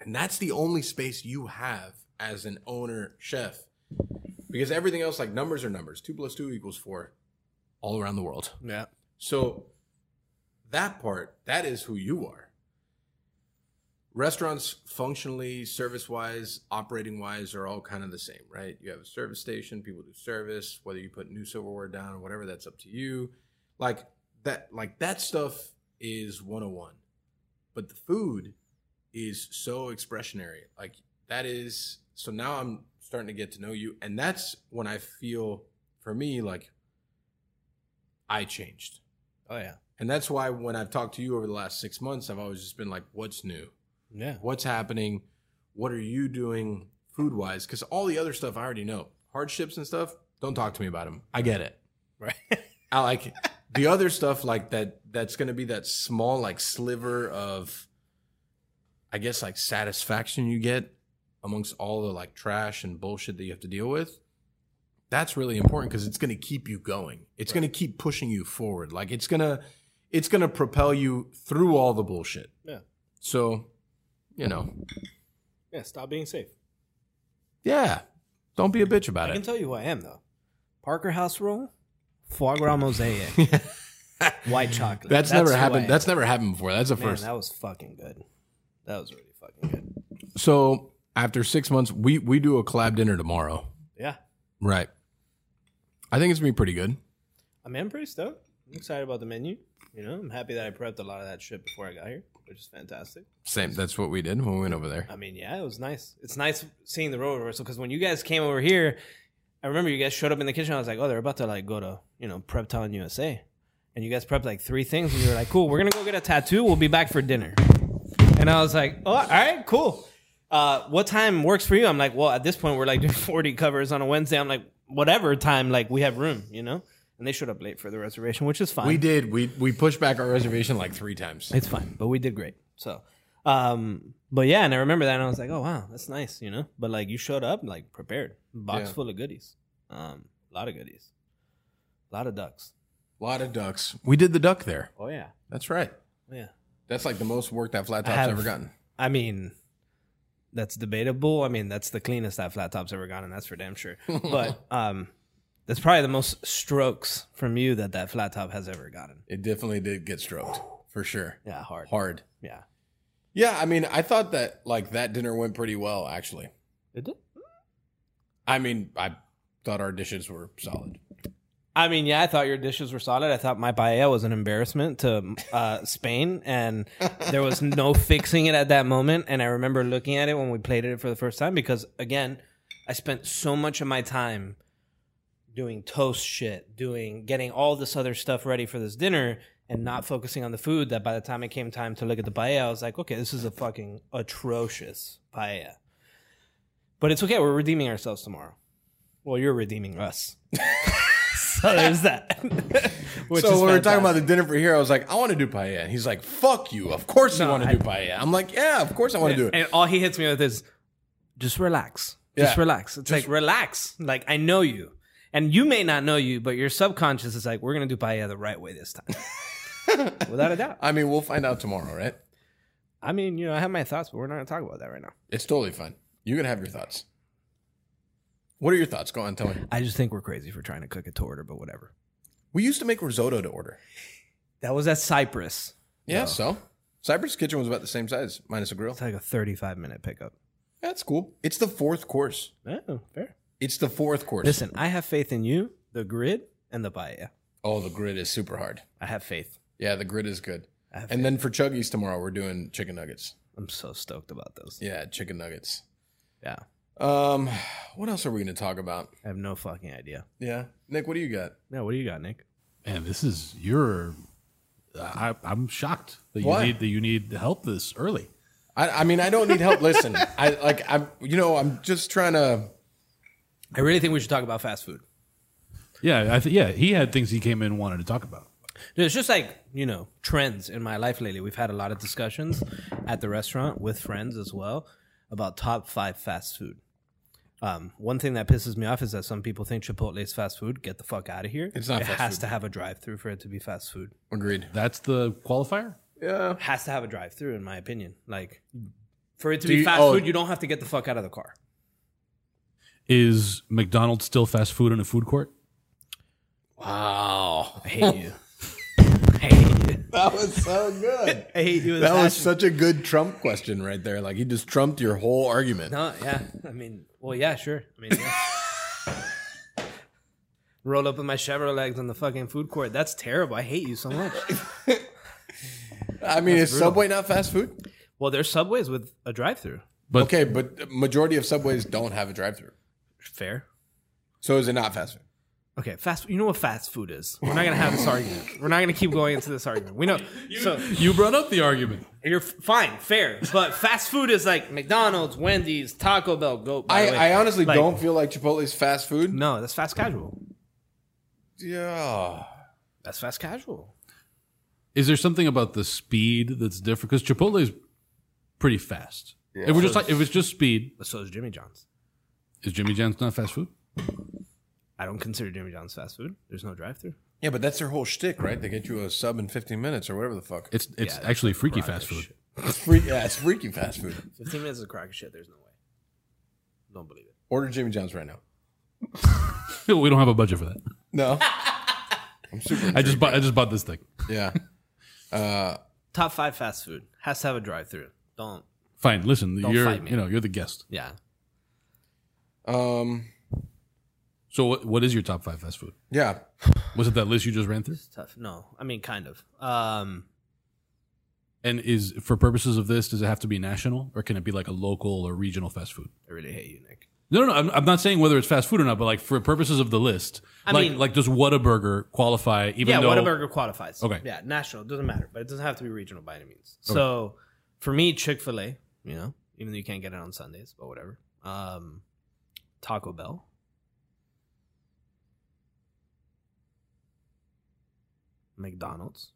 and that's the only space you have as an owner chef, because everything else, like numbers are numbers. Two plus two equals four, all around the world. Yeah. So that part, that is who you are. Restaurants, functionally, service wise, operating wise, are all kind of the same, right? You have a service station, people do service, whether you put new silverware down or whatever, that's up to you. Like that, like that stuff is 101. But the food is so expressionary. Like that is so now I'm starting to get to know you. And that's when I feel for me like I changed. Oh yeah. And that's why when I've talked to you over the last six months, I've always just been like, what's new? Yeah. What's happening? What are you doing food wise? Because all the other stuff I already know. Hardships and stuff, don't talk to me about them. I get it. Right. *laughs* I like the other stuff like that that's gonna be that small like sliver of I guess like satisfaction you get amongst all the like trash and bullshit that you have to deal with. That's really important because it's gonna keep you going. It's gonna keep pushing you forward. Like it's gonna it's gonna propel you through all the bullshit. Yeah. So, you know, yeah. Stop being safe. yeah. Don't be a bitch about I it. I can tell you who I am though. Parker House roll, foie gras mosaic, *laughs* *laughs* white chocolate. That's, never happened. That's never happened before. That's the Man, first. that was fucking good. That was really fucking good. So after six months, we we do a collab dinner tomorrow. Yeah. Right. I think it's gonna be pretty good. I mean, I'm pretty stoked. I'm excited about the menu. You know, I'm happy that I prepped a lot of that shit before I got here, which is fantastic. Same. That's what we did when we went over there. I mean, yeah, it was nice. It's nice seeing the role reversal because when you guys came over here, I remember you guys showed up in the kitchen. I was like, oh, they're about to like go to you know Prep Town USA, and you guys prepped like three things, and you were like, cool, we're gonna go get a tattoo. We'll be back for dinner. And I was like, oh, all right, cool. Uh, what time works for you? I'm like, well, at this point, we're like *laughs* doing 40 covers on a Wednesday. I'm like, whatever time, like we have room, you know. And they showed up late for the reservation, which is fine. We did. We we pushed back our reservation like three times. It's fine, but we did great. So, um, but yeah, and I remember that, and I was like, oh wow, that's nice, you know. But like, you showed up like prepared, box Yeah. full of goodies, um, a lot of goodies, a lot of ducks. A lot of ducks. We did the duck there. Oh yeah, That's right. yeah. That's like the most work that flat top's have- ever gotten. I mean, that's debatable. I mean, that's the cleanest that flat top's ever gotten, that's for damn sure. *laughs* But um, that's probably the most strokes from you that that flat top has ever gotten. It definitely did get stroked for sure. Yeah, hard. Hard. Yeah, Yeah, I mean, I thought that like that dinner went pretty well actually. it did. I mean, I thought our dishes were solid. I mean, yeah, I thought your dishes were solid. I thought my paella was an embarrassment to uh, Spain, and there was no *laughs* fixing it at that moment. And I remember looking at it when we played it for the first time because, again, I spent so much of my time doing toast shit, doing getting all this other stuff ready for this dinner, and not focusing on the food. That by the time it came time to look at the paella, I was like, okay, this is a fucking atrocious paella. But it's okay. We're redeeming ourselves tomorrow. Well, you're redeeming us. *laughs* so there's that. *laughs* *laughs* Which so is when we were talking about the dinner for here, I was like, I want to do paella. And he's like, fuck you. Of course you No, want to I- do paella. I'm like, yeah, of course I want to do it. and all he hits me with is just relax. Just Yeah. relax. It's like relax. Like I know you. And you may not know you, but your subconscious is like, we're gonna do paella the right way this time. *laughs* Without a doubt. I mean, we'll find out tomorrow, right? I mean, you know, I have my thoughts, but we're not gonna talk about that right now. It's totally fine. You can have your thoughts. What are your thoughts? Go on, tell me. I just think we're crazy for trying to cook it to order, but whatever. We used to make risotto to order. That was at Cypress. Yeah, so Cypress Kitchen was about the same size, minus a grill. It's like a 35 minute pickup. That's cool. It's the fourth course. Oh, fair. It's the fourth course. Listen, I have faith in you, the grid, and the paella. Oh, the grid is super hard. I have faith. Yeah, the grid is good. I have And then for Chuggies tomorrow, we're doing chicken nuggets. I'm so stoked about those. Yeah, chicken nuggets. Yeah. Um, what else are we going to talk about? I have no fucking idea. Yeah, Nick, what do you got? Yeah, what do you got, Nick? Man, this is your. I, I'm shocked that you Why? need that you need help this early. I, I mean, I don't need help. Listen, I like, I'm, you know, I'm just trying to. I really think we should talk about fast food. Yeah, I th- yeah, he had things he came in and wanted to talk about. It's just like, you know, trends in my life lately. We've had a lot of discussions at the restaurant with friends as well about top five fast food. Um, one thing that pisses me off is that some people think Chipotle is fast food. Get the fuck out of here. It's not It fast has food. to have a drive through for it to be fast food. Agreed. That's the qualifier. Yeah. has to have a drive through, in my opinion. Like, for it to Do be you- fast oh. food, you don't have to get the fuck out of the car. Is McDonald's still fast food in a food court? Wow. I hate you. *laughs* I hate you. *laughs* That was so good. I hate you. with That was such a good Trump question right there. Like he just trumped your whole argument. No, yeah. I mean, well, yeah, sure. I mean, yeah. *laughs* Roll up with my Chevrolet legs on the fucking food court. That's terrible. I hate you so much. *laughs* I mean, is Subway not fast food? Well, there's subways with a drive-through. But Okay, but the majority of Subways don't have a drive-through. Fair. So is it not fast food? Okay, fast. You know what fast food is. We're not gonna have this argument. We're not gonna keep going into this argument. We know. So you brought up the argument. you're f- fine, fair. But fast food is like McDonald's, Wendy's, Taco Bell. Go. by I, the way. I honestly Like- don't feel like Chipotle's fast food. No, that's fast casual. Yeah. That's fast casual. Is there something about the speed that's different? Because Chipotle is pretty fast. If we're just like, if it's just speed, But so is Jimmy John's. is Jimmy John's not fast food? I don't consider Jimmy John's fast food. There's no drive-through. Yeah, but that's their whole shtick, right? They get you a sub in 15 minutes or whatever the fuck. It's it's Yeah, actually freaky fast food. shit. *laughs* It's free. Yeah, it's freaky fast food. *laughs* 15 minutes is a crack of shit. There's no way. Don't believe it. Order Jimmy John's right now. *laughs* we don't have a budget for that. No. I'm super. I just bought I just bought this thing. yeah. Uh, Top five fast food has to have a drive-through. Don't. Fine, listen, Don't you're fight me. you know you're the guest. Yeah. um. So what what is your top five fast food? Yeah. Was it that list you just ran through? It's tough. No, I mean kind of. Um, And is for purposes of this, does it have to be national or can it be like a local or regional fast food? I really hate you, Nick. No, no, no. I'm, I'm not saying whether it's fast food or not, but like for purposes of the list, I like mean- like does Whataburger qualify? Even yeah, though Whataburger qualifies. Okay. Yeah, national doesn't matter, but it doesn't have to be regional by any means. So for me, Chick Fil A, you know, even though you can't get it on Sundays, but whatever. Um, Taco Bell. McDonald's.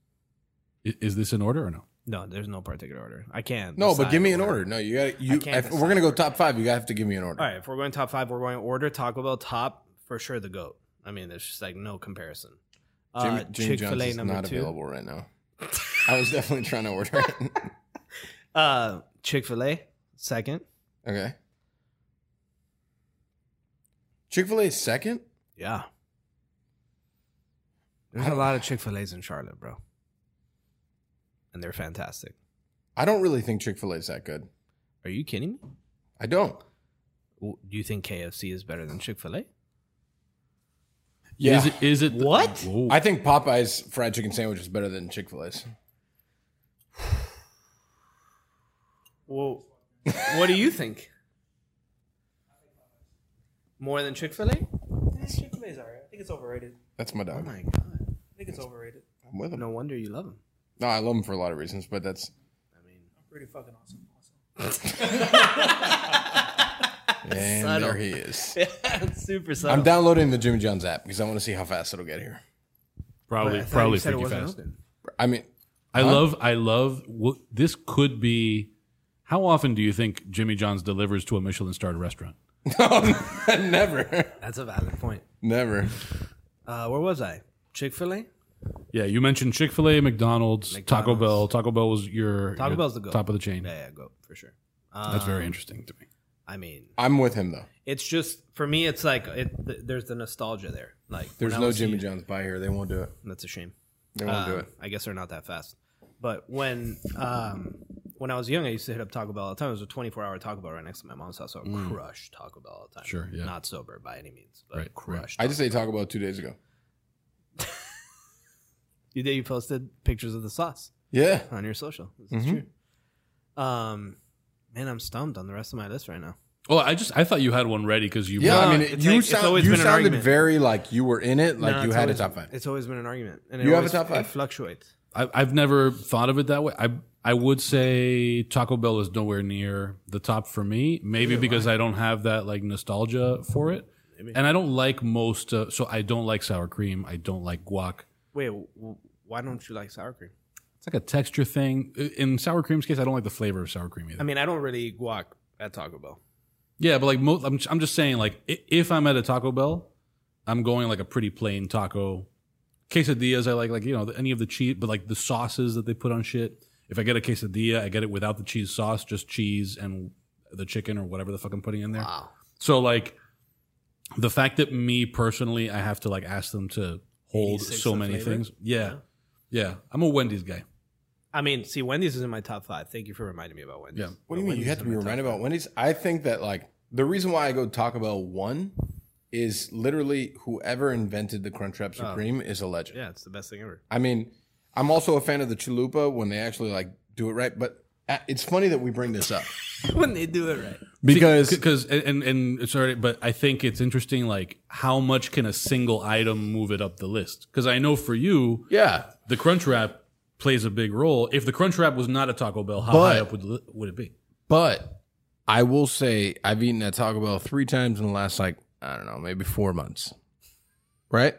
i- is this in order or no? No, there's no particular order. I can't. No, but give me an order. order. No, you got you. can't If we're gonna go order. top five, you have to give me an order. All right, if we're going top five, we're going to order Taco Bell top for sure. The goat. I mean, there's just like no comparison. Jimmy, Uh, Jimmy Chick-fil-A is number not two. available right now. *laughs* I was definitely trying to order it. *laughs* Uh, Chick Fil A second. okay. Chick Fil A second. Yeah. There's a lot of Chick Fil A's in Charlotte, bro, and they're fantastic. I don't really think Chick Fil A is that good. Are you kidding me? I don't. W- Do you think KFC is better than Chick Fil A? Yeah. Is it? Is it What? Whoa. I think Popeye's fried chicken sandwich is better than Chick Fil A's. Well, what do you think? More than Chick Fil A? Chick Fil A's alright. I think it's overrated. That's my dog. Oh my god, I think it's overrated. I'm with him. No wonder you love him. No, I love him for a lot of reasons, but that's I mean, I'm Pretty fucking awesome. awesome. *laughs* and Subtle. there he is. *laughs* super subtle. I'm downloading the Jimmy John's app because I want to see how fast it'll get here. probably I thought probably you said it freaky wasn't fast. open. I mean, I love I love what this could be. How often do you think Jimmy John's delivers to a Michelin starred restaurant? *laughs* No, never, That's a valid point. never. Uh, where was I? Chick Fil A. Yeah, you mentioned Chick Fil A, McDonald's, Taco McDonald's. Bell. Taco Bell was your Taco your Bell's the goat. top of the chain. Yeah, yeah, go for sure. That's very interesting to me. I mean, I'm with him though. it's just for me. It's like it, th- there's the nostalgia there. Like There's I no was Jimmy a- John's by here. They won't do it. That's a shame. They won't do Um, it. I guess they're not that fast. But when um, when I was young, I used to hit up Taco Bell all the time. It was a 24 hour Taco Bell right next to my mom's house. So I would crush Taco Bell all the time. Mm. Sure, yeah. Not sober by any means, but Right, right. crushed. I just ate Taco Bell two days ago. You did. You posted pictures of the sauce Yeah. on your social. This Mm-hmm. is true. Um, man, I'm stumped on the rest of my list right now. Oh, I just I thought you had one ready because you. Yeah, No, I mean, it's you, like- it's sound, always you been sounded argument. very like you were in it, like No, you had always- a top five. It's always been an argument, and You have a top five? It fluctuates. I, I've never thought of it that way. I I would say Taco Bell is nowhere near the top for me. Maybe because I don't have that like nostalgia for it, and I don't like most. Uh, so I don't like sour cream. I don't like guac. Wait, why don't you like sour cream? It's like a texture thing. In sour cream's case, I don't like the flavor of sour cream either. I mean, I don't really eat guac at Taco Bell. yeah, but like mo- I'm I'm just saying like i- if I'm at a Taco Bell, I'm going like a pretty plain taco. Quesadillas, I like like you know any of the cheese, but like the sauces that they put on shit. If I get a quesadilla, I get it without the cheese sauce, just cheese and the chicken or whatever the fuck I'm putting in there. Wow. So like the fact that me personally, I have to like ask them to hold so many flavor? things. Yeah. yeah, I'm a Wendy's guy. I mean, see, Wendy's is in my top five. Thank you for reminding me about Wendy's. Yeah. What do you mean? You Wendy's have to be in my top reminded about Wendy's. I think that like the reason why I go Taco Bell one is literally whoever invented the Crunchwrap oh. Supreme is a legend. Yeah, it's the best thing ever. I mean, I'm also a fan of the Chalupa when they actually like do it right. But Uh, it's funny that we bring this up *laughs* when they do it right. because because and, and and sorry, but I think it's interesting. Like, how much can a single item move it up the list? Because I know for you, yeah, the Crunch Wrap plays a big role. If the Crunch Wrap was not a Taco Bell, how But- high up would would it be? But I will say I've eaten at Taco Bell three times in the last like I don't know maybe four months, right?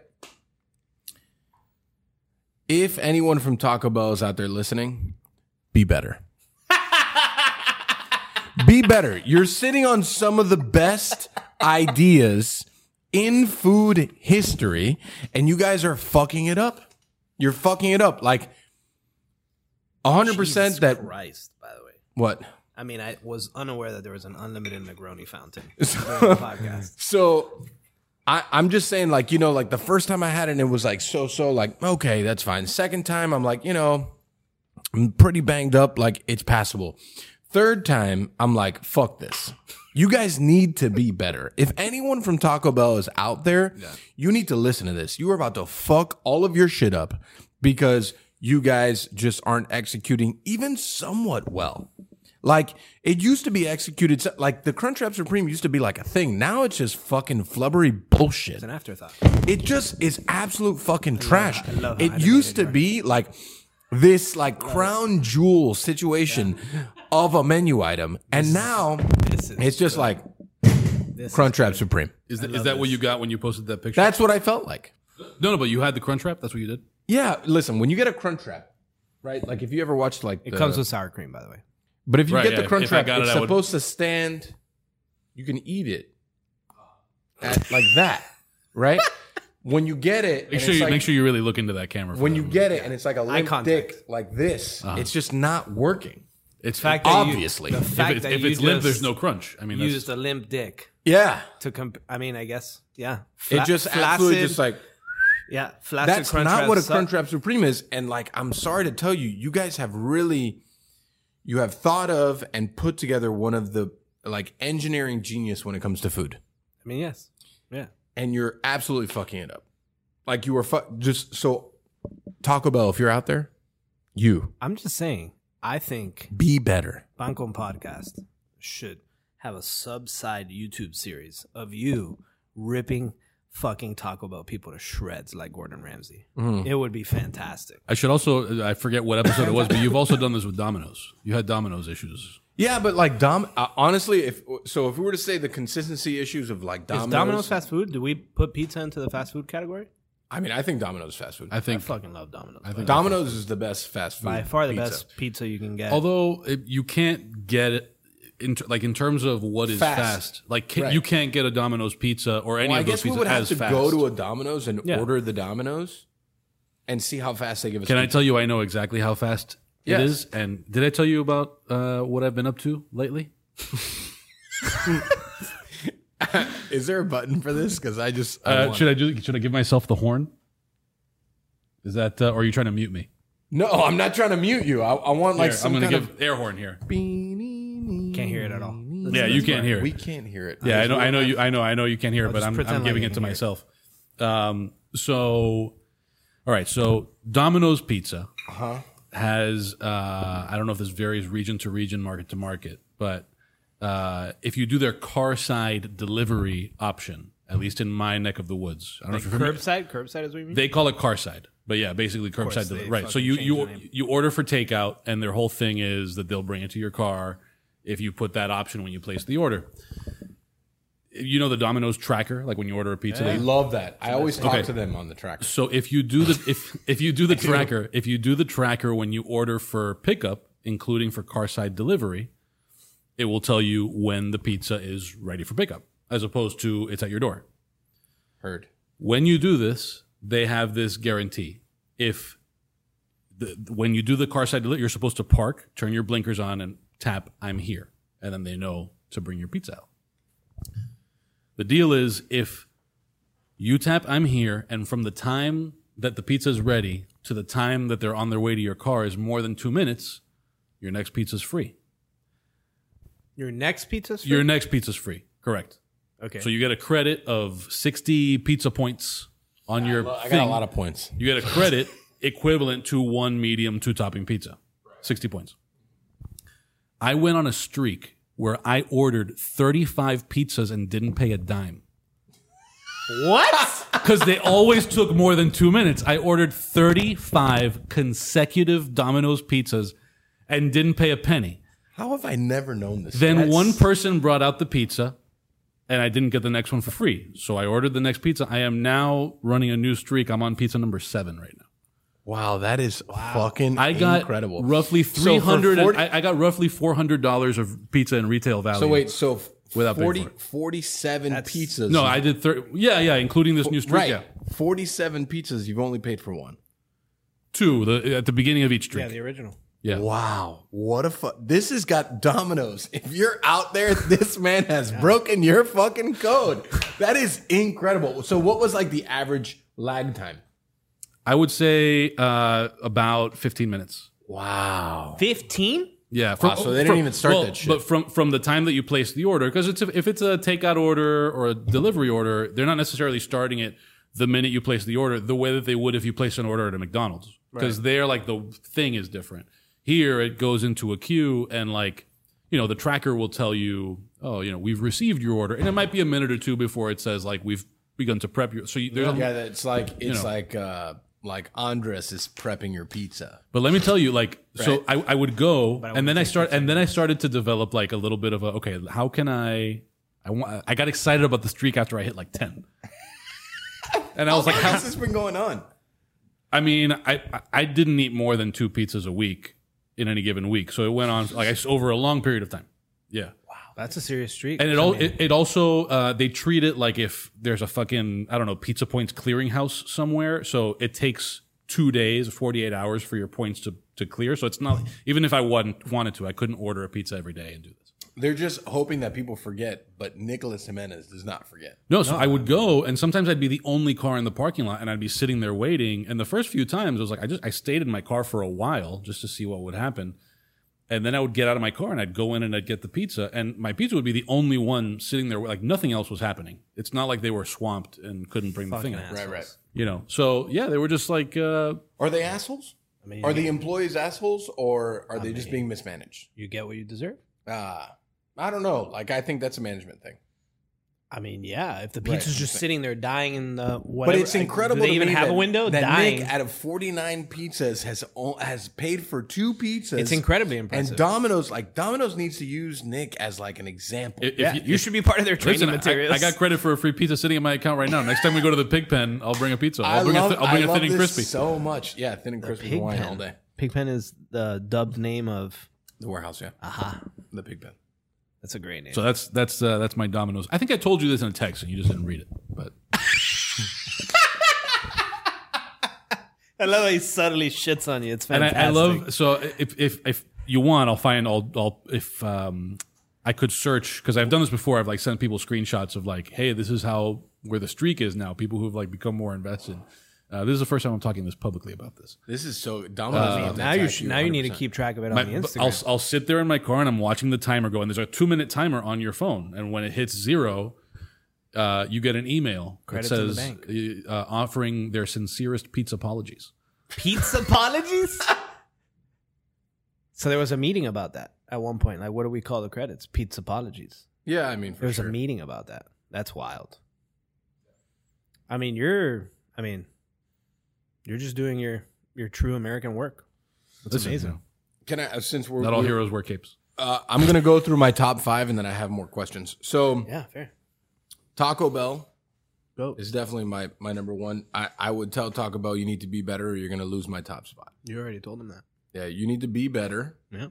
If anyone from Taco Bell is out there listening, be better. Be better. You're sitting on some of the best ideas in food history, and you guys are fucking it up. You're fucking it up. Like 100% Jesus that. Christ, by the way. What? I mean, I was unaware that there was an unlimited Negroni fountain *laughs* podcast. So I, I'm just saying, like, you know, like the first time I had it, and it was like so so, like, okay, that's fine. Second time, I'm like, you know, I'm pretty banged up, like it's passable. Third time, I'm like, fuck this. You guys need to be better. If anyone from Taco Bell is out there, you need to listen to this. You are about to fuck all of your shit up because you guys just aren't executing even somewhat well. Like it used to be executed, like the Crunchwrap Supreme used to be like a thing. Now it's just fucking flubbery bullshit. It's an afterthought. It just is absolute fucking trash. I love it how I used to be like this like crown jewel situation of a menu item, and now This is it's just like this is Crunchwrap Supreme. Is that, is that what you got when you posted that picture? That's what I felt like. no, no, but you had the Crunch Wrap. That's what you did. Yeah, listen, when you get a Crunchwrap, right? Like if you ever watched like It the- comes with sour cream, by the way. But if you Right, get yeah, the if- crunch if I wrap, got it, it's I would- supposed to stand. You can eat it at, like that, right? *laughs* when you get it, Make and sure it's you like- make sure you really look into that camera. For when that you one. get it and it's like a limp contact. dick like this, Uh-huh. it's just not working. It's fact that you- Obviously, the if it's, that if you it's limp, just there's no crunch. I mean, that's, used a limp dick yeah, to comp. I mean, I guess yeah. it Fla- just flaccid- absolutely just like yeah. Flaccid that's crunch not what a suck. Crunchwrap Supreme is. And like, I'm sorry to tell you, you guys have really, you have thought of and put together one of the like engineering genius when it comes to food. I mean, yes, yeah. and you're absolutely fucking it up. Like you were fu- just so Taco Bell. If you're out there, you I'm just saying. I think be better. Pan Con Podcast should have a sub-side YouTube series of you ripping fucking Taco Bell people to shreds like Gordon Ramsay. Mm-hmm. It would be fantastic. I should also I forget what episode it was, but you've also done this with Domino's. You had Domino's issues. Yeah, but like Dom, uh, honestly, if so, if we were to say the consistency issues of like Domino's, Is Domino's fast food? Do we put pizza into the fast food category? I mean, I think Domino's is fast food. I I think, fucking love Domino's. I think Domino's is the best fast food. by far the pizza. best pizza you can get. although it, you can't get it. In, like in terms of what is Fast. fast, like can, Right. you can't get a Domino's pizza or any Well, I of those guess we pizzas would have as to fast. go to a Domino's and Yeah. order the Domino's and see how fast they give us. Can I pizza. tell you I know exactly how fast Yes. it is? And did I tell you about uh, what I've been up to lately? *laughs* *laughs* Is there a button for this? Because I just I Uh, should I do, should I give myself the horn? Is that uh, or are you trying to mute me? No, I'm not trying to mute you. I, I want like Here, some I'm going to kind give air horn here. Can't hear it at all. Yeah, you can't hear it. We can't hear it. Yeah, I know. I know you. I know. I know you can't hear it, but just I'm, pretend I'm like giving you it to can hear it. myself. Um, so, all right. So Domino's Pizza Uh-huh. has. Uh, I don't know if this varies region to region, market to market, but uh, if you do their car side delivery option, at least in my neck of the woods, I don't know if you're familiar. Curbside, curbside is what you mean. They call it car side, but yeah, basically curbside course, delivery. Right. So you you you order for takeout, and their whole thing is that they'll bring it to your car if you put that option when you place the order. You know the Domino's tracker, like when you order a pizza. I they- love that. I always talk Okay. to them on the tracker. so if you do the if if you do the *laughs* tracker, if you do the tracker when you order for pickup, including for car side delivery, it will tell you when the pizza is ready for pickup, as opposed to it's at your door. Heard. when you do this, they have this guarantee. If the, when you do the car side delivery, you're supposed to park, turn your blinkers on, and tap "I'm here," and then they know to bring your pizza out. The deal is if you tap "I'm here," and from the time that the pizza is ready to the time that they're on their way to your car is more than two minutes, your next pizza's free. Your next pizza. Your next pizza's free. Correct. okay. So you get a credit of 60 pizza points on your I got a lot of points. You get a credit *laughs* equivalent to one medium two topping pizza. 60 points. I went on a streak where I ordered 35 pizzas and didn't pay a dime. what? *laughs* Because they always took more than two minutes. I ordered 35 consecutive Domino's pizzas and didn't pay a penny. How have I never known this? Then That's- one person brought out the pizza, and I didn't get the next one for free. So I ordered the next pizza. I am now running a new streak. I'm on pizza number seven right now. Wow, that is fucking I got incredible. roughly So three for hundred. 40 I, I got roughly four hundred dollars of pizza in retail value. So wait, so Without paying 40, for it. 47 pizzas. no, I did. Thir- yeah, yeah, including this new streak. right. Yeah, 47 pizzas. You've only paid for one. two the, at the beginning of each streak. yeah, the original. Yeah, Wow, what a fuck. This has got dominoes. *laughs* If you're out there, this man has broken your fucking code. That is incredible. So, what was like the average lag time? I would say uh, about fifteen minutes. Wow. Fifteen. Yeah, from, Wow, so they didn't even start that shit. But from from the time that you place the order, because it's a, if it's a takeout order or a delivery order, they're not necessarily starting it the minute you place the order, the way that they would if you place an order at a McDonald's, because they're like the thing is different. Here, it goes into a queue, and like you know, the tracker will tell you, oh, you know, we've received your order, and it might be a minute or two before it says like we've begun to prep your. So you, there's a, Yeah, it's like it's know. like uh like Andres is prepping your pizza. But let me tell you, like, so I, I would go, I and then I start, and then I started to develop like a little bit of a okay, how can I? I want. I got excited about the streak after I hit like ten, *laughs* and I was like, How how? has this been going on? I mean, I I- I didn't eat more than two pizzas a week in any given week, so it went on like I over a long period of time. Yeah, Wow, That's a serious streak. and it all it, it also uh, they treat it like if there's a fucking I don't know Pizza Points clearinghouse somewhere, so it takes two days, forty eight hours for your points to to clear. So it's not even if I wanted wanted to, I couldn't order a pizza every day and do this. They're just hoping that people forget, but Nicholas Jimenez does not forget. No, so I would go, and sometimes I'd be the only car in the parking lot, and I'd be sitting there waiting. And the first few times, I was like, I just I stayed in my car for a while just to see what would happen, and then I would get out of my car and I'd go in and I'd get the pizza, and my pizza would be the only one sitting there, like nothing else was happening. It's not like they were swamped and couldn't bring the thing out, Right, right. you know. So yeah, they were just like, uh, Are they assholes? I mean, Are the employees assholes, or are they just being mismanaged? you get what you deserve. Uh, I don't know. Like, I think that's a management thing. I mean, yeah. If the Right. pizza's just sitting there dying in the whatever, But it's incredible. Do they to even me have that, a window? That dying. Nick, out of forty nine pizzas, has o- has paid for two pizzas. it's incredibly impressive. And Domino's, like Domino's, needs to use Nick as like an example. if yeah, you, you, should be part of their training Listen, I- materials. I, got credit for a free pizza sitting in my account right now. Next time we go to the pig pen, I'll bring a pizza. I I'll bring love, a, th- I'll bring I a love thin and this crispy. so much. Yeah, thin and crispy Pig Hawaiian pen. all day. Pigpen is the dubbed name of. The warehouse, yeah, Aha, the pig pen. That's a great name. So that's that's uh, that's my Domino's. I think I told you this in a text and you just didn't read it. But *laughs* I love how he subtly shits on you. It's and fantastic. I, I love so if if if you want, I'll find I'll I'll if um I could search because I've done this before. I've like sent people screenshots of like, hey, this is how where the streak is now. People who've like become more invested. Uh, this is the first time I'm talking this publicly about this. This is so Domino's. Uh, now you should, now you need to keep track of it on My- the Instagram. I'll, I'll sit there in my car and I'm watching the timer go, and there's a two minute timer on your phone, and when it hits zero, uh, you get an email Credit that to the says bank. uh, offering their sincerest pizza apologies. Pizza apologies. so there was a meeting about that at one point. Like, what do we call the credits? Pizza apologies. Yeah, I mean, for There was sure. a meeting about that. That's wild. I mean, you're. I mean, you're just doing your your true American work. That's Listen, amazing. Can I? uh, Since we're Not all we're- heroes wear capes. Uh, I'm gonna go through my top five, and then I have more questions. So Yeah, fair. Taco Bell Go. is definitely my my number one. I I would tell Taco Bell you need to be better, or you're gonna lose my top spot. You already told him that. Yeah, you need to be better, Yeah.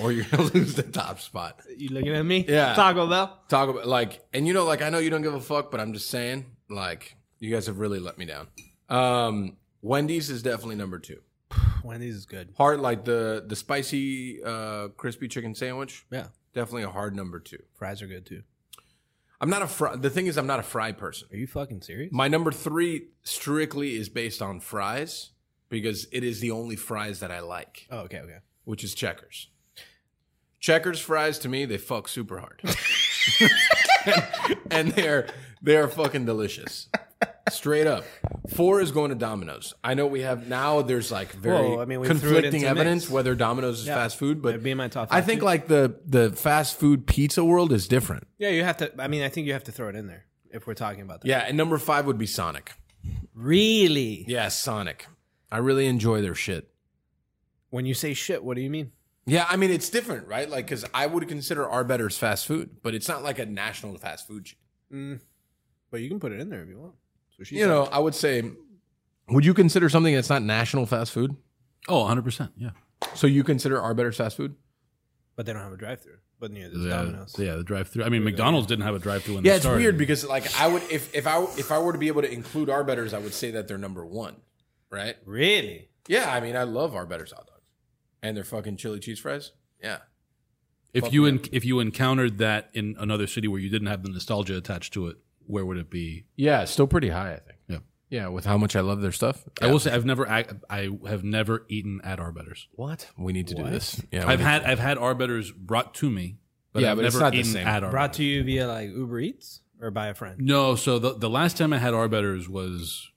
or you're gonna *laughs* lose the top spot. You looking at me? Yeah. Taco Bell. Taco Bell, like, and you know, like, I know you don't give a fuck, but I'm just saying, like, you guys have really let me down. Um, Wendy's is definitely number two. *sighs* Wendy's is good. Hard, like the the spicy uh crispy chicken sandwich, Yeah. definitely a hard number two. Fries are good too. I'm not a fry. The thing is, I'm not a fry person. Are you fucking serious? My number three strictly is based on fries because it is the only fries that I like, oh, okay, okay. which is Checkers. Checkers fries to me, they fuck super hard, *laughs* *laughs* and they're they're fucking delicious. Straight up, four is going to Domino's. I know we have now. There's like very I mean, we threw it conflicting into evidence mix. whether Domino's is Yeah. fast food, but It'd be in my top I five, think too. like the the fast food pizza world is different. Yeah, you have to. I mean, I think you have to throw it in there if we're talking about that. Yeah, and number five would be Sonic. Really? Yeah, Sonic. I really enjoy their shit. When you say shit, what do you mean? Yeah, I mean it's different, right? Like, because I would consider Arbetter's fast food, but it's not like a national fast food. chain. Mm. But you can put it in there if you want. So she You know, I would say, would you consider something that's not national fast food? Oh, 100%. Yeah. So you consider Arbetter fast food? but they don't have a drive-through. But neither does Yeah, Domino's. yeah, the drive through. I mean, McDonald's didn't have a drive through when Yeah, they it's started. weird because like I would if if I if I were to be able to include Arbetter's, I would say that they're number one, right? Really? Yeah, I mean I love Arbetter's hot dogs and their fucking chili cheese fries. Yeah, if you en- if you encountered that in another city where you didn't have the nostalgia attached to it, where would it be? yeah, it's still pretty high, I think. Yeah. Yeah, with how much I love their stuff. I will say I've never I, I have never eaten at Arbetter's. What? We need to do this. Yeah, we I've need- had I've had Arbetter's brought to me, but Yeah, I've but it's never not the eaten same. at Arbetter's. Brought to you via like Uber Eats or by a friend? No, so the the last time I had Arbetter's was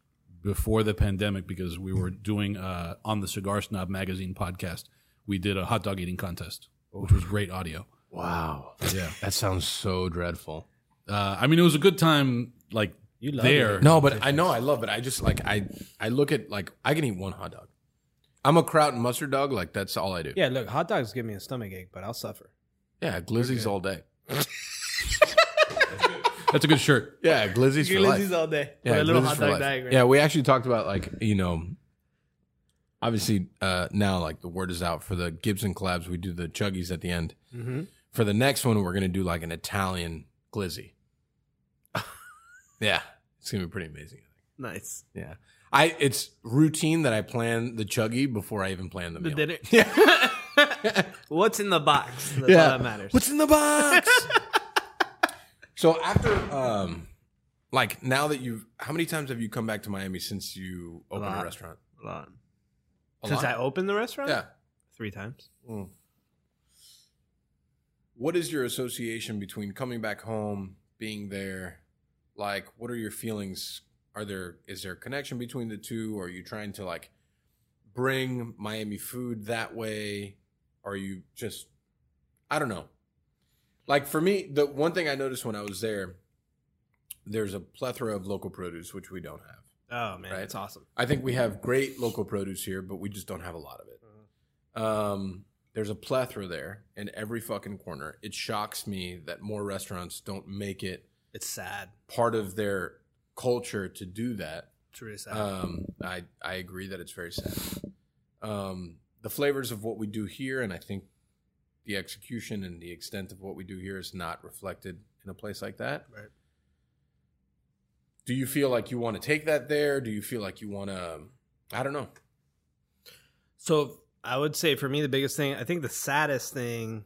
before the pandemic because we were doing uh, on the Cigar Snob magazine podcast. We did a hot dog eating contest, which was great audio. Wow. Yeah, That sounds so dreadful. Uh, I mean it was a good time. Like You love there, it. No, but I know I love it. I just like I I look at like I can eat one hot dog. I'm a kraut and mustard dog. Like that's all I do. Yeah, look, hot dogs give me a stomach ache, but I'll suffer. Yeah, glizzies all day. that's a good shirt. *laughs* Yeah, glizzies for life. all day. Yeah, a little glizzies hot for dog life. diagram. Yeah, we actually talked about like you know, obviously uh now like the word is out for the Gibson collabs. We do the chuggies at the end. Mm-hmm. For the next one, we're gonna do like an Italian glizzy. Yeah, it's gonna be pretty amazing. Nice. Yeah, I it's routine that I plan the chuggy before I even plan the The meal. dinner. *laughs* Yeah. *laughs* What's in the box? That's Yeah. all that matters. What's in the box? *laughs* so after um like now that you've how many times have you come back to Miami since you opened a, lot. restaurant? a lot? A Since lot? I opened the restaurant? Yeah. Three times. What is your association between coming back home, being there? Like what are your feelings? Are there is there a connection between the two? Or are you trying to like bring Miami food that way? Are you just I don't know. Like for me, the one thing I noticed when I was there, there's a plethora of local produce which we don't have. Oh man, Right. it's awesome. I think we have great local produce here, but we just don't have a lot of it. Um, there's a plethora there in every fucking corner. It shocks me that more restaurants don't make it It's sad. part of their culture to do that. It's really sad. Um, I I agree that it's very sad. Um, the flavors of what we do here, and I think the execution and the extent of what we do here is not reflected in a place like that. Right. Do you feel like you want to take that there? Do you feel like you want to? I don't know. So I would say for me the biggest thing, I think the saddest thing,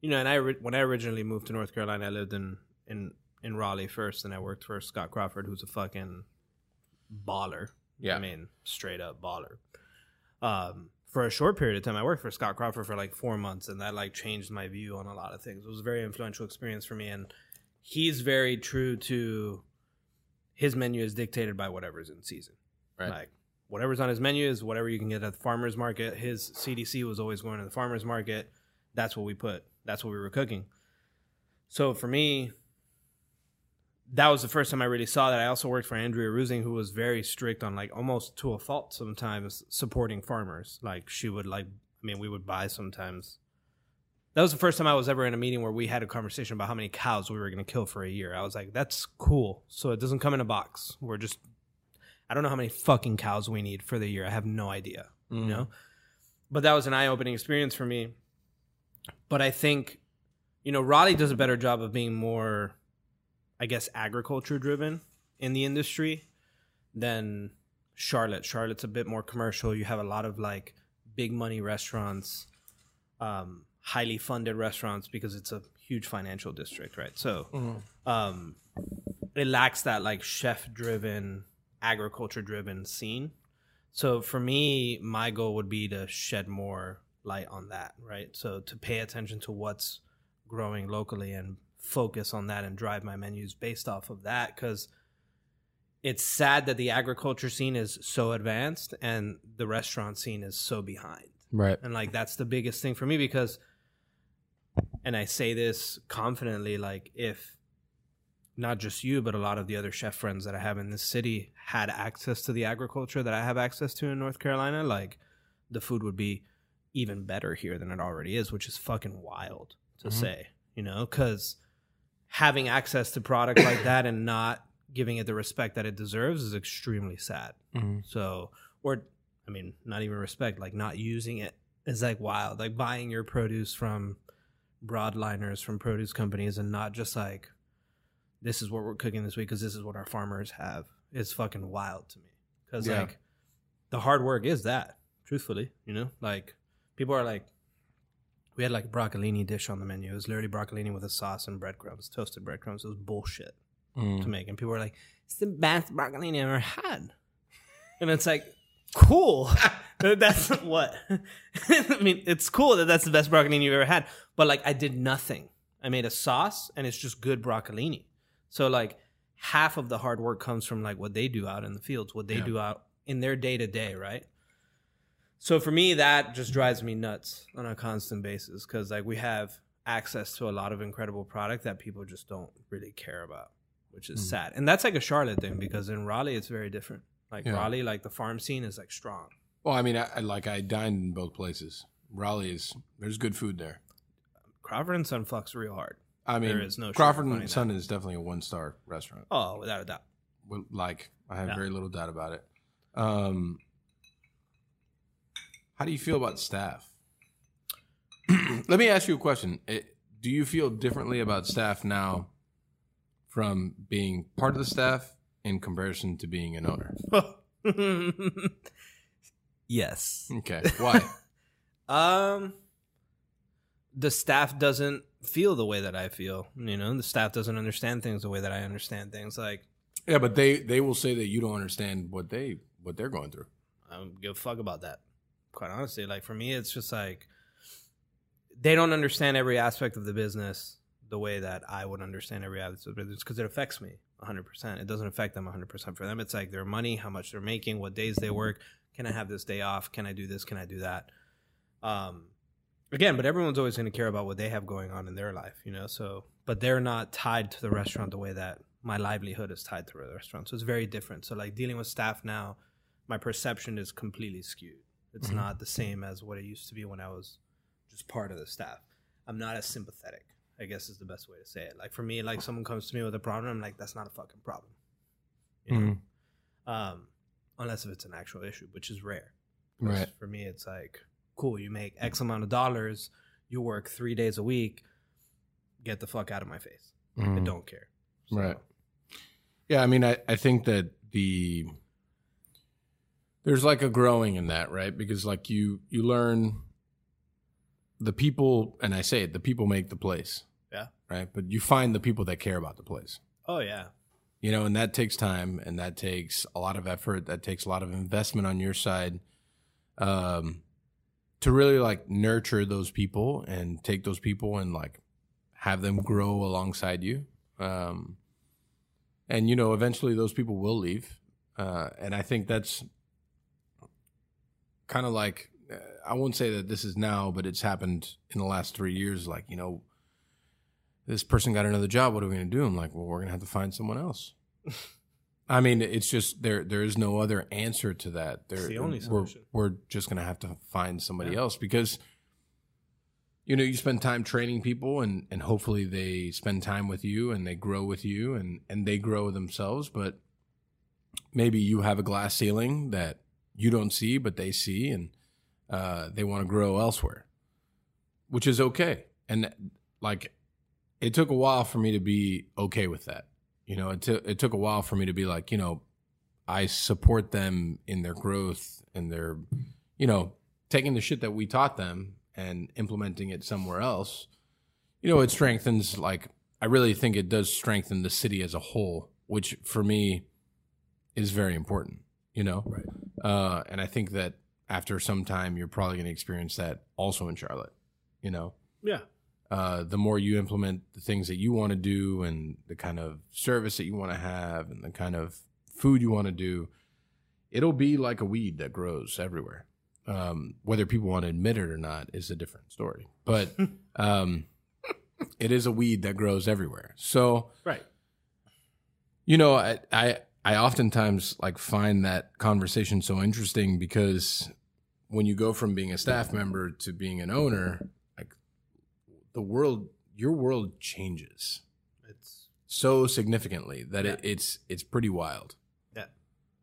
you know, and I when I originally moved to North Carolina, I lived in in in Raleigh first, and I worked for Scott Crawford, who's a fucking baller. Yeah. I mean, straight up baller. Um, for a short period of time, I worked for Scott Crawford for like four months, and that like changed my view on a lot of things. It was a very influential experience for me, and he's very true to his menu is dictated by whatever's in season. Right. Like whatever's on his menu is whatever you can get at the farmers market. His CDC was always going to the farmers market. That's what we put. That's what we were cooking. So for me, that was the first time I really saw that. I also worked for Andrea Reusing, who was very strict on like almost to a fault sometimes supporting farmers. Like she would like, I mean, we would buy sometimes. That was the first time I was ever in a meeting where we had a conversation about how many cows we were going to kill for a year. I was like, that's cool. So it doesn't come in a box. We're just, I don't know how many fucking cows we need for the year. I have no idea, you mm-hmm. know? But that was an eye opening experience for me. But I think, you know, Raleigh does a better job of being more, I guess, agriculture driven in the industry than Charlotte. Charlotte's a bit more commercial. You have a lot of like big money restaurants, um, highly funded restaurants because it's a huge financial district, right? So um, it lacks that like chef driven, agriculture driven scene. So for me, my goal would be to shed more light on that, right? So to pay attention to what's growing locally and focus on that and drive my menus based off of that because it's sad that the agriculture scene is so advanced and the restaurant scene is so behind Right. and like that's the biggest thing for me because and i say this confidently like if not just you but a lot of the other chef friends that i have in this city had access to the agriculture that i have access to in north carolina like the food would be even better here than it already is which is fucking wild to mm-hmm. say you know because having access to product like that and not giving it the respect that it deserves is extremely sad mm-hmm. so, or I mean, not even respect, like not using it is like wild. Like buying your produce from broadliners from produce companies and not just like, this is what we're cooking this week because this is what our farmers have. It's fucking wild to me. Because Yeah. like the hard work is that, truthfully, you know? Like people are like, we had like a broccolini dish on the menu. It was literally broccolini with a sauce and breadcrumbs, toasted breadcrumbs. It was bullshit Mm. to make. And people were like, it's the best broccolini I've ever had. *laughs* And it's like, cool. *laughs* that's what. *laughs* I mean, it's cool that that's the best broccolini you've ever had. But like, I did nothing. I made a sauce and it's just good broccolini. So like, half of the hard work comes from like what they do out in the fields, what they Yeah. do out in their day to day, right? So for me, that just drives me nuts on a constant basis because like we have access to a lot of incredible product that people just don't really care about, which is Mm. sad. And that's like a Charlotte thing because in Raleigh it's very different. Like Yeah. Raleigh, like the farm scene is like strong. Well, I mean, I, I like I dined in both places. Raleigh is there's good food there. Crawford and Son fucks real hard. I mean, There is no Crawford and. Son is definitely a one star restaurant. Oh, without a doubt. Like I have Yeah. very little doubt about it. Um, how do you feel about staff? *clears throat* Let me ask you a question. It, do you feel differently about staff now from being part of the staff in comparison to being an owner? *laughs* yes. Okay, why? *laughs* Um, the staff doesn't feel the way that I feel. You know, the staff doesn't understand things the way that I understand things. Like, yeah, but they they will say that you don't understand what they what they're going through. I don't give a fuck about that. Quite honestly, like for me, it's just like they don't understand every aspect of the business the way that I would understand every aspect of the business because it affects me 100%. It doesn't affect them 100%. For them, it's like their money, how much they're making, what days they work. Can I have this day off? Can I do this? Can I do that? Um, again, but everyone's always going to care about what they have going on in their life, you know? So, but they're not tied to the restaurant the way that my livelihood is tied to the restaurant. So it's very different. So, like dealing with staff now, my perception is completely skewed. It's Mhm. not the same as what it used to be when I was just part of the staff. I'm not as sympathetic, I guess is the best way to say it. Like for me, like someone comes to me with a problem, I'm like, that's not a fucking problem. You know? Um, unless if it's an actual issue, which is rare. Right. For me, it's like, cool, you make X amount of dollars, you work three days a week, get the fuck out of my face. I Mhm. don't care. Right. Yeah, I mean, I, I think that the there's like a growing in that, right? Because like you you learn the people, and I say it, the people make the place. Yeah. Right. But you find the people that care about the place. Oh yeah. you know, and that takes time and that takes a lot of effort. That takes a lot of investment on your side, um, to really like nurture those people and take those people and like have them grow alongside you. Um, and you know, eventually those people will leave. Uh, and I think that's kind of like I won't say that this is now, but it's happened in the last three years. Like you know, this person got another job. What are we going to do? I'm like, well, we're going to have to find someone else. *laughs* I mean, it's just there. There is no other answer to that. There, the only we're, solution. we're just going to have to find somebody Yeah. else because you know you spend time training people and and hopefully they spend time with you and they grow with you and and they grow themselves but maybe you have a glass ceiling that you don't see but they see and uh, they want to grow elsewhere which is okay. And like it took a while for me to be okay with that you know? It, took it took a while for me to be like you know i support them in their growth and their you know taking the shit that we taught them and implementing it somewhere else. You know it strengthens like i really think it does strengthen the city as a whole which for me is very important you know Right. uh, and i think that after some time you're probably going to experience that also in charlotte you know Yeah. uh, the more you implement the things that you want to do and the kind of service that you want to have and the kind of food you want to do, it'll be like a weed that grows everywhere. Um, whether people want to admit it or not is a different story. But *laughs* um, it is a weed that grows everywhere. So Right. you know, I, I I oftentimes like find that conversation so interesting because when you go from being a staff member to being an owner, like the world, your world changes It's so significantly that it, it's it's pretty wild. yeah.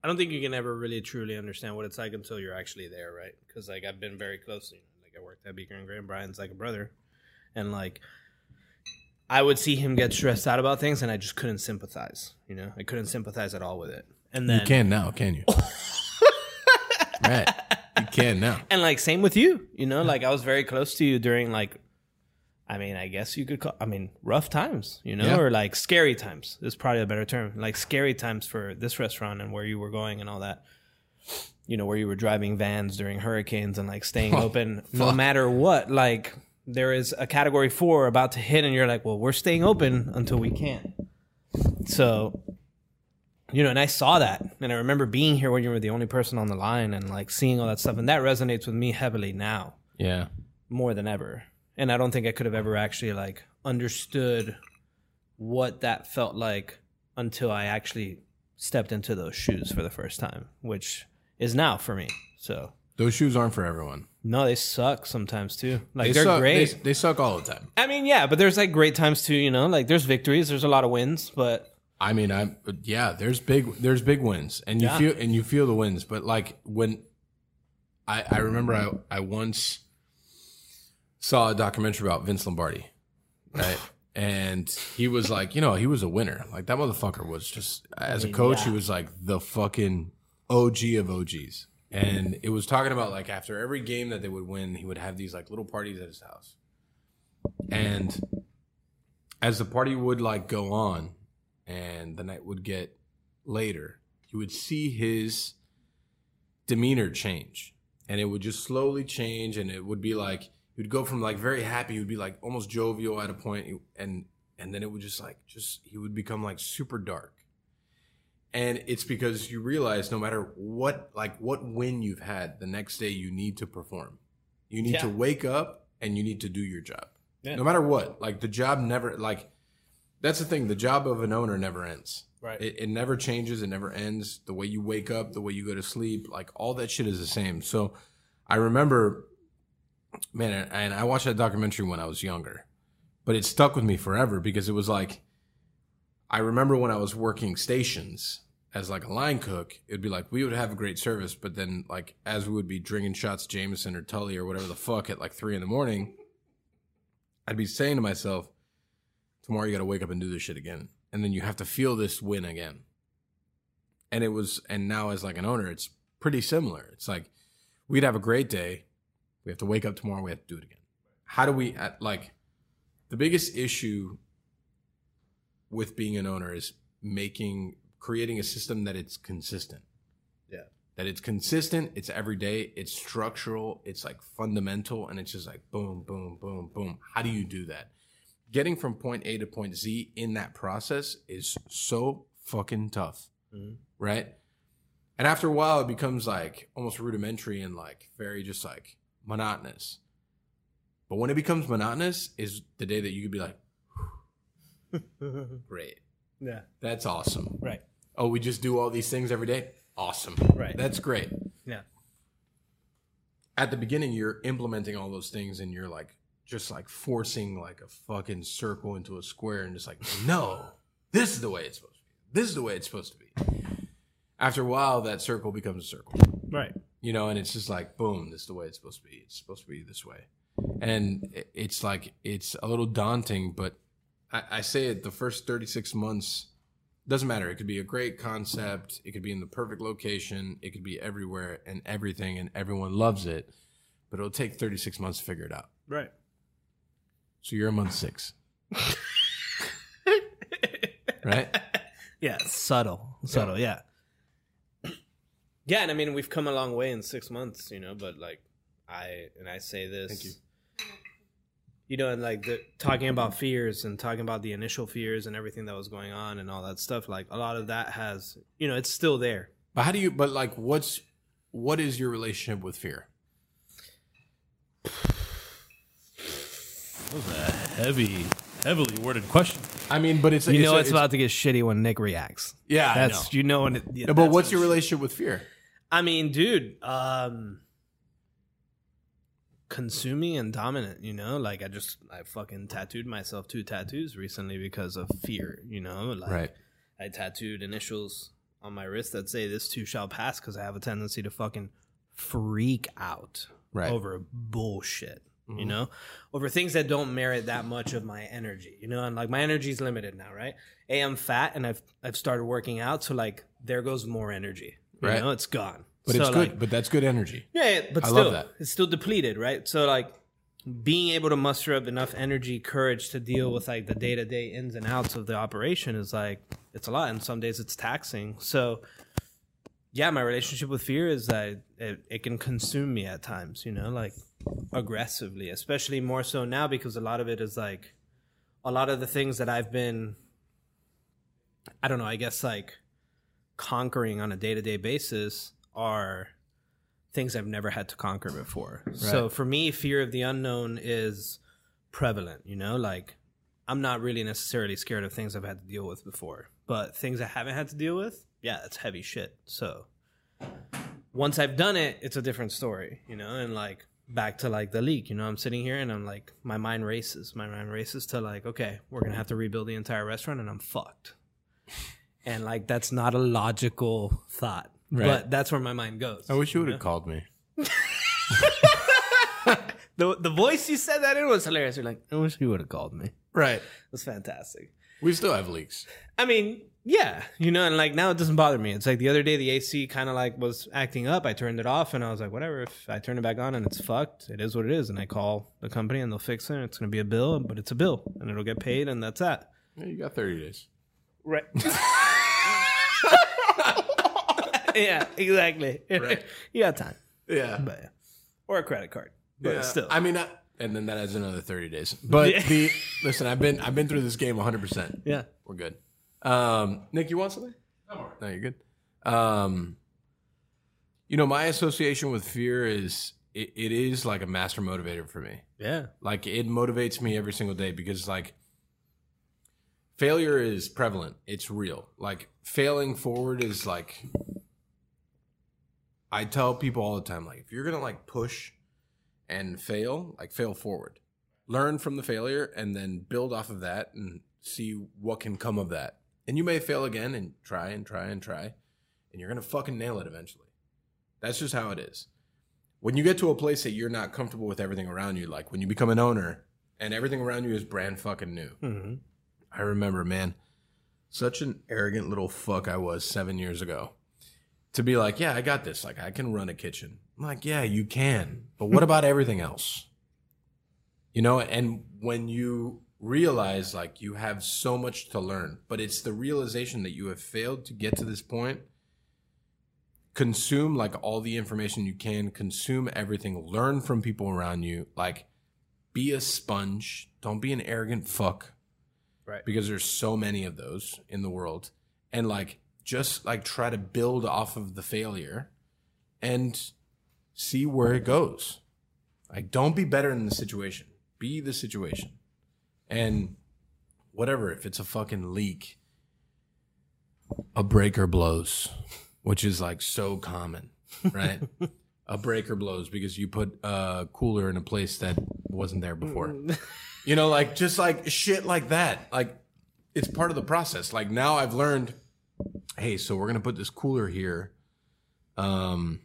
I don't think you can ever really truly understand what it's like until you're actually there, right? Because like I've been very closely. Like I worked at Beaker and Gray. Brian's like a brother, and like I would see him get stressed out about things, and I just couldn't sympathize. You know, I couldn't sympathize at all with it. And then you can now, can you? *laughs* right, you can now. and like same with you you know like i was very close to you during like i mean i guess you could call i mean rough times you know Yeah. or like scary times is probably a better term like scary times for this restaurant and where you were going and all that you know where you were driving vans during hurricanes and like staying *laughs* oh, open no matter what like there is a category four about to hit and you're like well we're staying open until we can so you know, and I saw that, and I remember being here when you were the only person on the line, and like seeing all that stuff, and that resonates with me heavily now Yeah, more than ever. And I don't think I could have ever actually like understood what that felt like until I actually stepped into those shoes for the first time, which is now for me. So those shoes aren't for everyone. No, they suck sometimes too. Like They are suck, great. They, they suck all the time. I mean, yeah, but there's like great times too. You know, like there's victories, there's a lot of wins, but I mean, I'm yeah. There's big there's big wins, and you Yeah. feel and you feel the wins. But like when I I remember I I once saw a documentary about Vince Lombardi, right? *sighs* and he was like, you know, he was a winner. Like that motherfucker was just as a coach, he was like the fucking OG of OGs. And it was talking about like after every game that they would win, he would have these like little parties at his house. And as the party would like go on and the night would get later, you would see his demeanor change. And it would just slowly change and it would be like he would go from like very happy, he would be like almost jovial at a point and and then it would just like just he would become like super dark. And it's because you realize no matter what like what win you've had, the next day you need to perform. You need to wake up and you need to do your job. Yeah. No matter what. Like the job never like that's the thing, the job of an owner never ends. Right. It, it never changes, it never ends. The way you wake up, the way you go to sleep, like all that shit is the same. So I remember man, and I watched that documentary when I was younger. But it stuck with me forever because it was like I remember when I was working stations as like a line cook, it'd be like we would have a great service, but then like as we would be drinking shots Jameson or Tully or whatever the fuck at like three in the morning, I'd be saying to myself, tomorrow you got to wake up and do this shit again, and then you have to feel this win again. And it was, and now as like an owner, it's pretty similar. It's like we'd have a great day, we have to wake up tomorrow, we have to do it again. How do we like? The biggest issue with being an owner is making creating a system that it's consistent. Yeah. That it's consistent, it's everyday, it's structural, it's like fundamental, and it's just like boom, boom, boom, boom. How do you do that? Getting from point A to point Z in that process is so fucking tough. Mhm. Right? And after a while it becomes like almost rudimentary and like very just like monotonous. But when it becomes monotonous is the day that you could be like, *laughs* great. yeah. That's awesome. Right. Oh, we just do all these things every day? Awesome. Right. That's great. Yeah. At the beginning, you're implementing all those things and you're like, just like forcing like a fucking circle into a square and just like, *laughs* no, this is the way it's supposed to be. This is the way it's supposed to be. After a while, that circle becomes a circle, Right. you know, and it's just like, boom, this is the way it's supposed to be. It's supposed to be this way. And it's like, it's a little daunting, but I, I say it the first 36 months doesn't matter. It could be a great concept. It could be in the perfect location. It could be everywhere and everything, and everyone loves it. But it'll take 36 months to figure it out. Right. So you're a month six, *laughs* right? Yeah, subtle, subtle. Yeah. yeah, and I mean we've come a long way in six months, you know. But like, I and I say this. Thank you. You know, and like the, talking about fears and talking about the initial fears and everything that was going on and all that stuff. Like a lot of that has, you know, it's still there. But how do you? But like, what's what is your relationship with fear? That was a heavy, heavily worded question. I mean, but it's You know, a- it's, about to get shitty when Nick reacts. yeah. I That's know. you know when. It, yeah, No, but what's your relationship with fear? I mean, dude, um consuming and dominant, you know? Like I just I fucking tattooed myself two tattoos recently because of fear, you know? Like I tattooed initials on my wrist that say this too shall pass cuz I have a tendency to fucking freak out Right. over bullshit. You Mhm. know, over things that don't merit that much of my energy, you know, and like my energy is limited now, right? A, I'm fat and I've I've started working out, so like there goes more energy. You Right. know, it's gone. But So, it's good. like, but that's good energy. yeah, but I still, it's still depleted, right? So like being able to muster up enough energy, courage to deal with like the day to day ins and outs of the operation is like it's a lot, and some days it's taxing. So yeah, my relationship with fear is that it, it can consume me at times, you know, like aggressively, especially more so now because a lot of it is like a lot of the things that I've been, I don't know, I guess like conquering on a day to day basis are things I've never had to conquer before. So for me, fear of the unknown is prevalent, you know, like I'm not really necessarily scared of things I've had to deal with before, but things I haven't had to deal with, yeah, it's heavy shit. So once I've done it, it's a different story, you know, and like back to like the leak, you know, I'm sitting here and I'm like, my mind races. My mind races to like, okay, we're going to have to rebuild the entire restaurant and I'm fucked. And like, that's not a logical thought, Right. but that's where my mind goes. I wish you would have called me. *laughs* The, the voice you said that in was hilarious. You're like, I wish you would have called me. Right. It Right. was fantastic. We still have leaks. I mean, yeah, you know, and like now it doesn't bother me. It's like the other day the AC kind of like was acting up. I turned it off and I was like, whatever. If I turn it back on and it's fucked, it is what it is. And I call the company and they'll fix it. It's gonna be a bill, but it's a bill and it'll get paid and that's that. Yeah, you got 30 days. Right. *laughs* *laughs* yeah, exactly. Right. *laughs* you got time, Yeah. but yeah. or a credit card, but yeah. still. I mean, I, and then that adds another 30 days. But Yeah. the listen, I've been I've been through this game 100%. yeah. We're good. Um, Nick, you want something? No, you're good. Um, you know, my association with fear is it, it is like a master motivator for me. Yeah. Like it motivates me every single day because like failure is prevalent. It's real. Like failing forward is like I tell people all the time like if you're to like push and fail, like fail forward. Learn from the failure and then build off of that and see what can come of that. And you may fail again and try and try and try and you're to fucking nail it eventually. That's just how it is when you get to a place that you're not comfortable with everything around you, like when you become an owner and everything around you is brand fucking new. Mm-hmm. I remember, man, such an arrogant little fuck I was seven years ago. To be like, yeah, I got this. Like, I can run a kitchen. I'm like, yeah, you can. But what about everything else? You know, and when you realize like you have so much to learn, but it's the realization that you have failed to get to this point. Consume like all the information you can, consume everything, learn from people around you, like be a sponge, don't be an arrogant fuck Right. because there's so many of those in the world and like just like try to build off of the failure and see where it goes. Like don't be better than the situation. Be the situation. And whatever if it's a fucking leak a breaker blows which is like so common right? *laughs* A breaker blows because you put a cooler in a place that wasn't there before. You know, like just like shit like that. Like it's part of the process. Like now I've learned, hey, so we're gonna put this cooler here. Um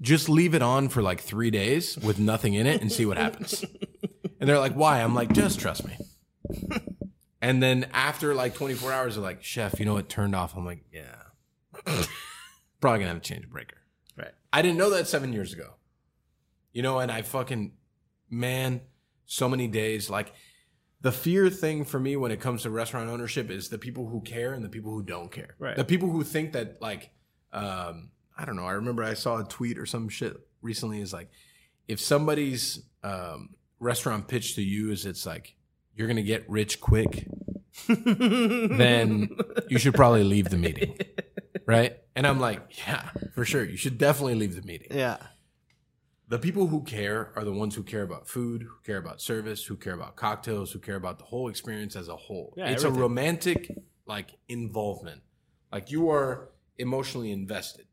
just leave it on for like three days with nothing in it and see what happens. *laughs* And they're like, why? I'm like, just trust me. And then after like 24 hours, they're like, chef, you know what turned off? I'm like, yeah. *laughs* Probably gonna have to change the breaker. Right. I didn't know that seven years ago. You know, and I fucking, man, so many days. Like, the fear thing for me when it comes to restaurant ownership is the people who care and the people who don't care. Right. The people who think that, like, um, I don't know. I remember I saw a tweet or some shit recently is like, if somebody's um, restaurant pitch to you is it's like, you're going to get rich quick, *laughs* then you should probably leave the meeting. Right. And I'm like, yeah, for sure. You should definitely leave the meeting. Yeah. The people who care are the ones who care about food, who care about service, who care about cocktails, who care about the whole experience as a whole. Yeah, it's everything. a romantic like involvement. Like you are emotionally invested.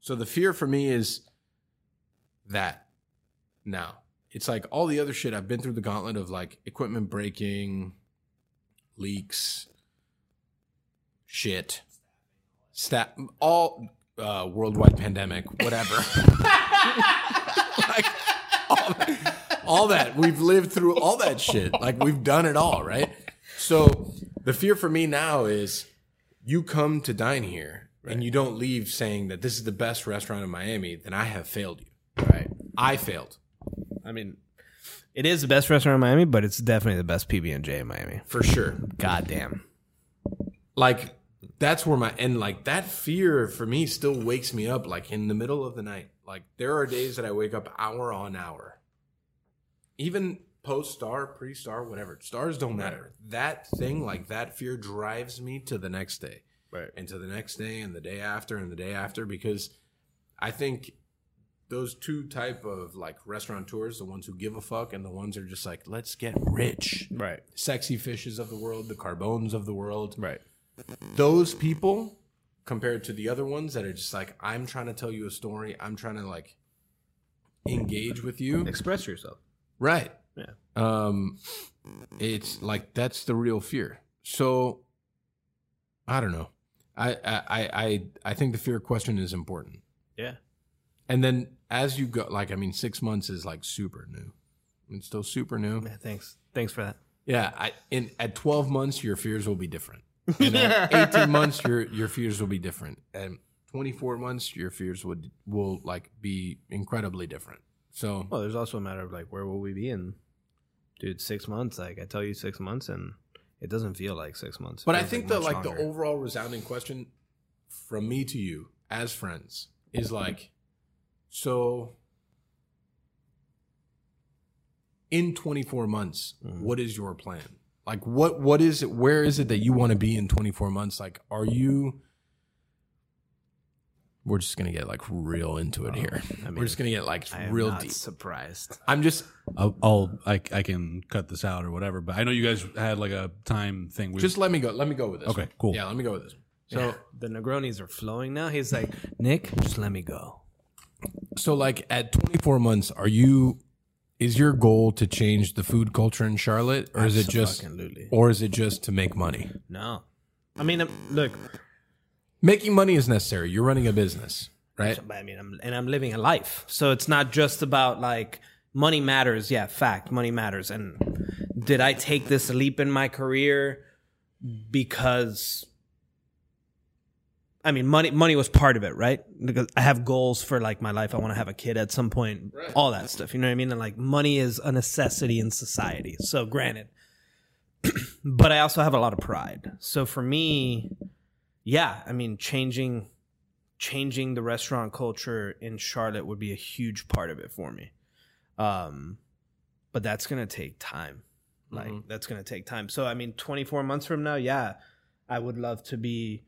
So the fear for me is that now. It's like all the other shit I've been through the gauntlet of like equipment breaking, leaks, shit, stat, all uh, worldwide pandemic, whatever. *laughs* *laughs* all that, all that we've lived through all that shit. Like we've done it all right? So the fear for me now is you come to dine here and you don't leave saying that this is the best restaurant in miami then i have failed you. Right. i failed. I mean, it is the best restaurant in Miami, but it's definitely the best PB and J in Miami. for sure. God damn. like that's where my and like that fear for me still wakes me up like in the middle of the night like there are days that i wake up hour on hour even post star pre star whatever stars don't matter that thing like that fear drives me to the next day Right. and to the next day and the day after and the day after because i think those two type of like restaurateurs the ones who give a fuck and the ones that are just like let's get rich Right. sexy fishes of the world the carbones of the world Right. those people compared to the other ones that are just like i'm trying to tell you a story i'm trying to like engage with you Express yourself. right Yeah. um it's like that's the real fear so i don't know i i i i, think the fear question is important Yeah. and then as you go like i mean six months is like super new it's still super new Yeah, thanks. Thanks for that. yeah i in at 12 months your fears will be different at *laughs* 18 months your your fears will be different and 24 months your fears would will like be incredibly different so Well, there's also a matter of like, where will we be in, dude? Six months. Like I tell you, six months, and it doesn't feel like six months. It but i think like that much like the overall resounding question from me to you as friends is like so in 24 months Mhm. what is your plan like what what is it where is it that you want to be in 24 months like are you we're just gonna get like real into it oh, here I mean, we're just gonna get like I am real not deep surprised. i'm just I'll, I'll I, I can cut this out or whatever. But I know you guys had like a time thing. We, just let me go let me go with this Okay, one. cool. yeah let me go with this so So the Negronis are flowing now. He's like, Nick, just let me go. So, like at 24 months, are you? Is your goal to change the food culture in Charlotte, or is it just, Absolutely. or is it just to make money? No, I mean, um, look, Making money is necessary. You're running a business, right? I mean, I'm, and I'm living a life, so it's not just about like money matters. Yeah, fact, money matters. And did I take this leap in my career because I mean, money money was part of it, right? Because I have goals for like my life. I want to have a kid at some point, all that stuff. You know what I mean? And like money is a necessity in society. So granted, *clears throat* but I also have a lot of pride. So for me, yeah, I mean, changing changing the restaurant culture in Charlotte would be a huge part of it for me. Um, but that's gonna take time. Like that's gonna take time. So I mean, 24 months from now, yeah, I would love to be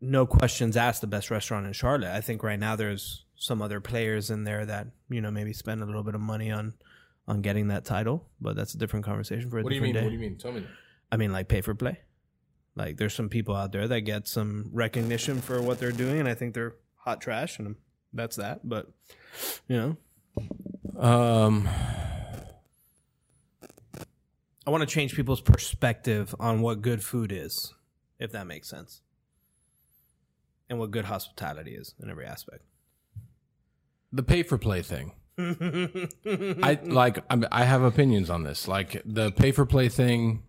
no questions asked the best restaurant in Charlotte. I think right now there's some other players in there that you know maybe spend a little bit of money on on getting that title, but that's a different conversation for a What do you different mean? day. What do you mean? Tell me. That. I mean, like pay for play. Like there's some people out there that get some recognition for what they're doing, and I think they're hot trash, and that's that. But you know, Um, I want to change people's perspective on what good food is, if that makes sense, and what good hospitality is in every aspect. the pay for play thing. I like. I'm, I have opinions on this. Like the pay for play thing.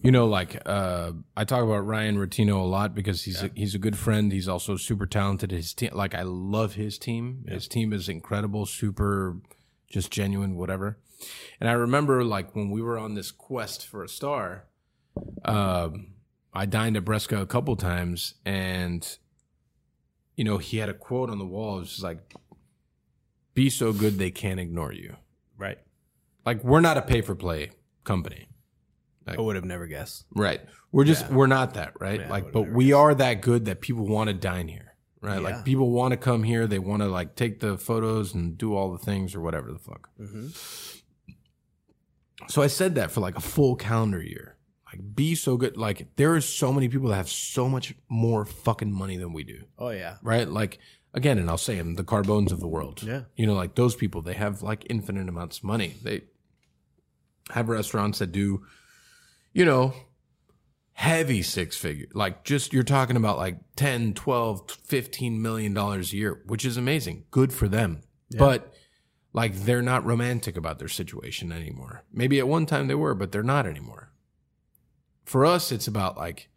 You know, like uh, I talk about Ryan Ratino a lot because he's a, he's a good friend. He's also super talented. His team, like I love his team. His team is incredible, super, just genuine, whatever. And I remember like when we were on this quest for a star, um, I dined at Bresca a couple times, and you know he had a quote on the wall. It was just like, "Be so good they can't ignore you." Right. Like we're not a pay for play company. I would have never guessed. Right. We're just we're not that, right? Yeah, like but we are that good that people want to dine here. Right? Yeah. Like people want to come here, they want to like take the photos and do all the things or whatever the fuck. Mm-hmm. So I said that for like a full calendar year. Like be so good. Like there are so many people that have so much more fucking money than we do. Oh yeah. Right? Like again, and I'll say them, the Carbones of the world. Yeah. You know, like those people, they have like infinite amounts of money. They have restaurants that do, you know, heavy six figure. Like just you're talking about like 10, 12, 15 million dollars a year, which is amazing. Good for them. But like they're not romantic about their situation anymore. Maybe at one time they were, but they're not anymore. For us, it's about like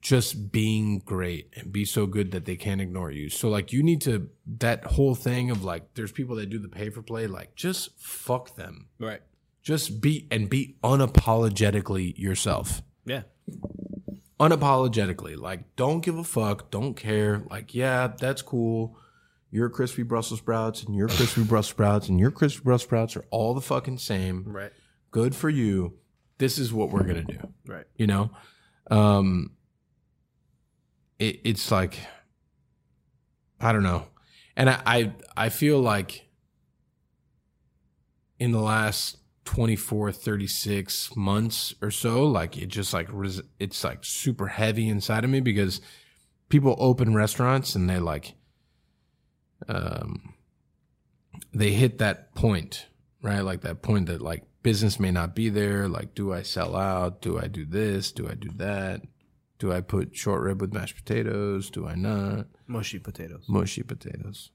just being great and be so good that they can't ignore you. So like you need to that whole thing of like there's people that do the pay for play, like just fuck them. Right. Just be and be unapologetically yourself. Yeah. Unapologetically. Like don't give a fuck, don't care. Like, yeah, that's cool. Your crispy Brussels sprouts and your crispy Brussels sprouts and your crispy Brussels sprouts are all the fucking same. Right. Good for you. This is what we're gonna do. Right. you know? Um it, it's like i don't know. And I, I i feel like in the last 24 36 months or so like it just like res- it's like super heavy inside of me because people open restaurants and they like um they hit that point right? Like that point that like business may not be there like do i sell out do i do this do i do that do i put short rib with mashed potatoes do i not Mushy potatoes. mushy potatoes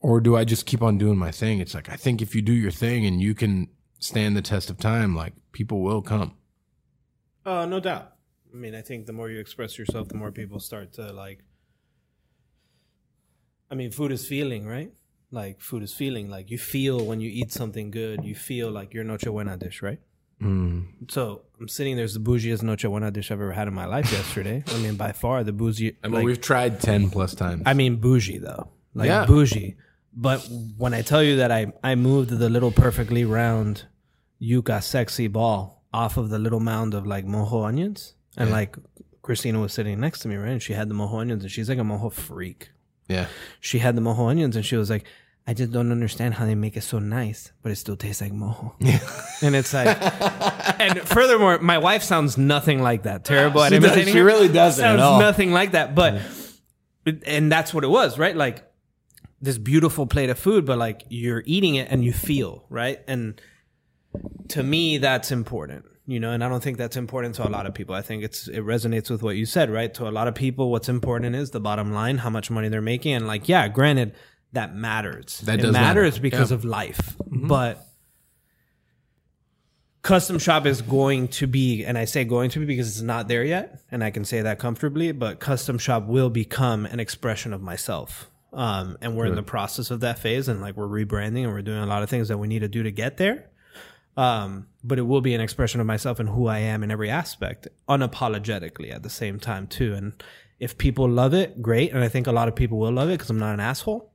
or do i just keep on doing my thing it's like i think if you do your thing and you can stand the test of time like people will come Uh, no doubt. I mean, I think the more you express yourself, the more people start to like. I mean, food is feeling, right? Like food is feeling. Like you feel when you eat something good, you feel like your noche buena dish, right? mm. So I'm sitting there's the bougiest noche buena dish I've ever had in my life yesterday. I mean, by far the bougie. i mean like- we've tried 10 plus times I mean bougie though, like Yeah. bougie. But when I tell you that I I moved the little perfectly round yuca sexy ball off of the little mound of like mojo onions, and like Christina was sitting next to me, right, and she had the mojo onions, and she's like a mojo freak. Yeah She had the mojo onions, and she was like. I just don't understand how they make it so nice, but it still tastes like mojo. Yeah. and it's like, *laughs* and furthermore, my wife sounds nothing like that. Terrible at She does- she her. really doesn't Sounds nothing like that. But and that's what it was, right? Like this beautiful plate of food, but like you're eating it and you feel, right? And to me, that's important, you know, and I don't think that's important to a lot of people. I think it's it resonates with what you said, right? To a lot of people, what's important is the bottom line, how much money they're making, and like, yeah, granted, that matters. That it does matter. matters because Yeah. of life, but custom shop is going to be, and I say going to be because it's not there yet, and I can say that comfortably, but custom shop will become an expression of myself. Um, and we're in the process of that phase, and like we're rebranding and we're doing a lot of things that we need to do to get there. Um, but it will be an expression of myself and who I am in every aspect, unapologetically at the same time too. And if people love it, great. And I think a lot of people will love it because I'm not an asshole.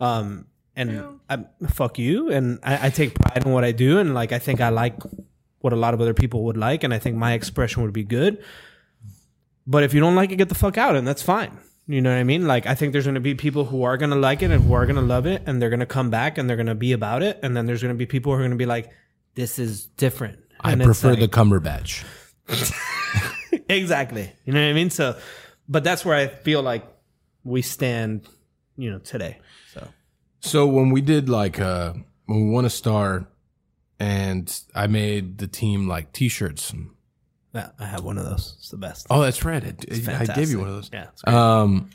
Um, and I fuck you, and I, I take pride in what I do, and like I think I like what a lot of other people would like, and I think my expression would be good. But if you don't like it, get the fuck out, and that's fine. You know what I mean? Like I think there's going to be people who are going to like it and who are going to love it, and they're going to come back and they're going to be about it, and then there's going to be people who are going to be like, "This is different." I prefer like- the Cumberbatch. *laughs* exactly. You know what I mean? So, but that's where I feel like we stand, you know, today. So So when we did like uh when we won a star and I made the team like t-shirts. yeah, I have one of those. It's the best. Oh, that's right. I, I gave you one of those. Yeah. Um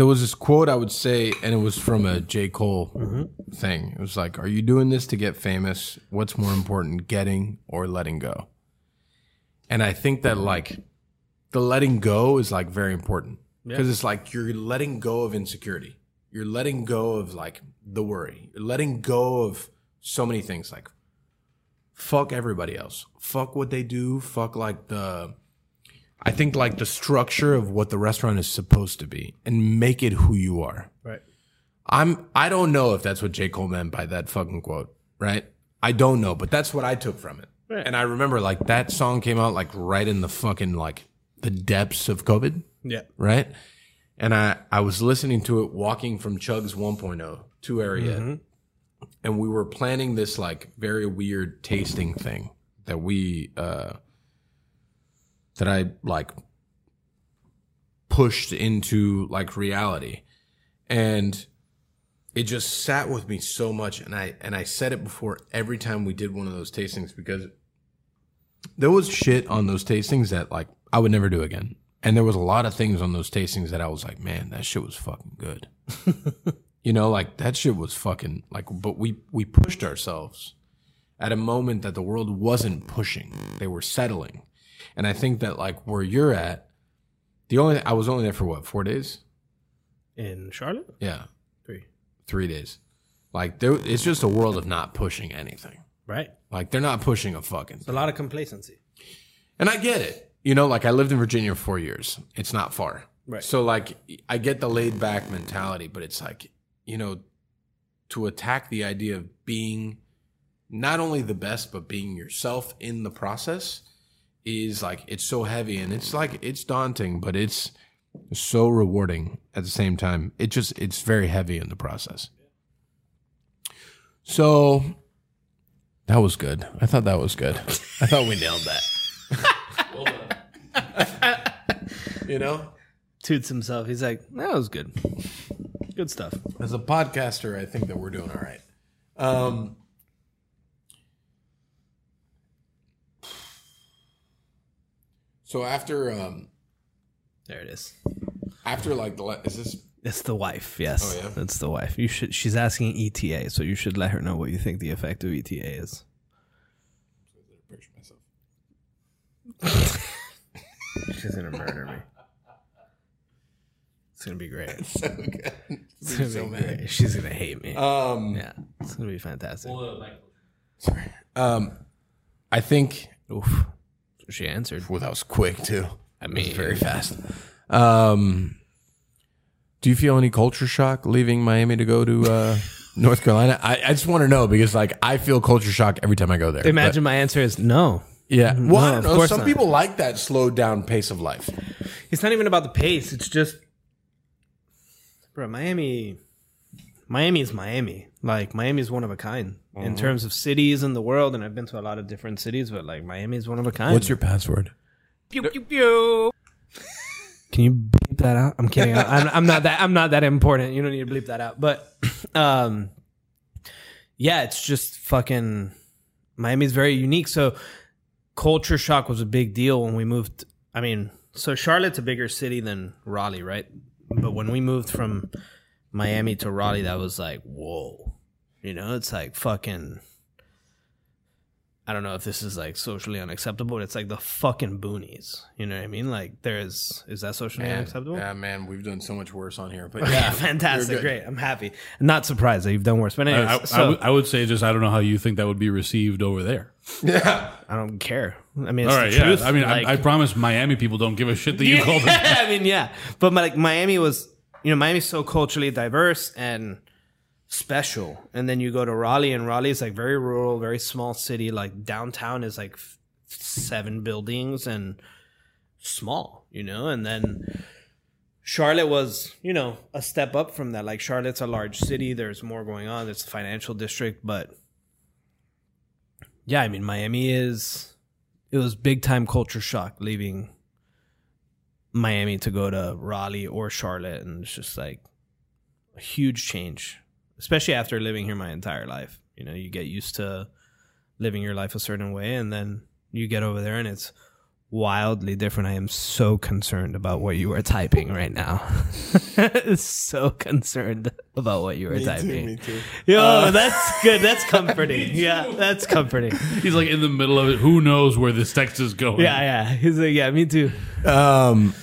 there was this quote I would say and it was from a J. Cole mm-hmm. thing. It was like, Are you doing this to get famous? What's more important, getting or letting go? And I think that like the letting go is like very important because it's like you're letting go of insecurity. You're letting go of like the worry. You're letting go of so many things like fuck everybody else. Fuck what they do. Fuck like the I think like the structure of what the restaurant is supposed to be and make it who you are. right. I'm I don't know if that's what J. Cole meant by that fucking quote, right? I don't know, but that's what I took from it. Right. And I remember like that song came out like right in the fucking like the depths of COVID, Yeah. right? And I I was listening to it walking from Chugs 1.0 to Ariete. And we were planning this like very weird tasting thing that we uh that I like pushed into like reality. And it just sat with me so much and I and I said it before every time we did one of those tastings because there was shit on those tastings that like I would never do again. And there was a lot of things on those tastings that I was like, man, that shit was fucking good. *laughs* you know, like that shit was fucking like but we we pushed ourselves at a moment that the world wasn't pushing. They were settling. And I think that like where you're at, the only I was only there for what, 4 days? In Charlotte? Yeah, Three. 3 days. Like there it's just a world of not pushing anything. Right. Like they're not pushing a fucking A lot of complacency. And I get it. You know, like I lived in Virginia for four years. It's not far. Right. So like I get the laid back mentality, but it's like, you know, to attack the idea of being not only the best, but being yourself in the process is like it's so heavy and it's like it's daunting, but it's so rewarding at the same time. It just it's very heavy in the process. So that was good. I thought that was good. I thought we nailed that. *laughs* you know, Toots himself. He's like, that was good. Good stuff. as a podcaster, I think that we're doing all right. Um, so after um, There it is. after like the is this It's the wife. Yes. Oh, yeah? It's the wife. You should. She's asking ETA, so you should let her know what you think the effect of ETA is. *laughs* She's gonna murder me. It's gonna be great. *laughs* so good. It's gonna be great. She's gonna hate me. Um, yeah, it's gonna be fantastic. sorry. Um, I think Oof. She answered. well, that was quick too. I mean, very fast. Um, do you feel any culture shock leaving Miami to go to uh, *laughs* North Carolina? I, I just want to know because like I feel culture shock every time I go there. Imagine my answer is no. But, yeah. Well, I don't of know. course Some not. people like that slowed down pace of life. It's not even about the pace. It's just, bro. Miami, Miami is Miami. Like Miami is one of a kind Mm-hmm. in terms of cities in the world. And I've been to a lot of different cities, but like Miami is one of a kind. What's your password? pew pew pew? Can you bleep that out? I'm kidding. I'm, I'm not that. I'm not that important. You don't need to bleep that out. But, *clears throat* um, yeah, it's just fucking. Miami's very unique. So, culture shock was a big deal when we moved. I mean, so Charlotte's a bigger city than Raleigh, right? But when we moved from Miami to Raleigh, that was like, whoa. You know, it's like fucking I don't know if this is like socially unacceptable, but it's like the fucking boonies. You know what I mean? Like there's is that socially unacceptable? Yeah, man, we've done so much worse on here. But Yeah, yeah, *laughs* fantastic, great. I'm happy. Not surprised that you've done worse, but I, anyways, I, I so, would- I would say just I don't know how you think that would be received over there. *laughs* Yeah, I don't care. I mean, it's All right, the yeah. truth. I mean, like, I, I promise Miami people don't give a shit that you called them. *laughs* I mean, yeah, but my, like Miami was, you know, Miami's so culturally diverse and special, and then you go to Raleigh, and Raleigh is like very rural, very small city. Like downtown is like f- seven buildings and small, you know, and then. Charlotte was, you know, a step up from that. Like Charlotte's a large city. There's more going on. It's a financial district, but yeah, I mean, Miami is. It was big time culture shock leaving Miami to go to Raleigh or Charlotte, and it's just like a huge change, especially after living here my entire life. You know, you get used to living your life a certain way, and then you get over there, and it's wildly different. I am so concerned about what you are typing right now. *laughs* so concerned about what you are typing. me too. Yo, *laughs* that's good. That's *laughs* comforting. yeah, that's comforting. He's like in the middle of it. Who knows where this text is going? Yeah, yeah. He's like, yeah, me too. Um,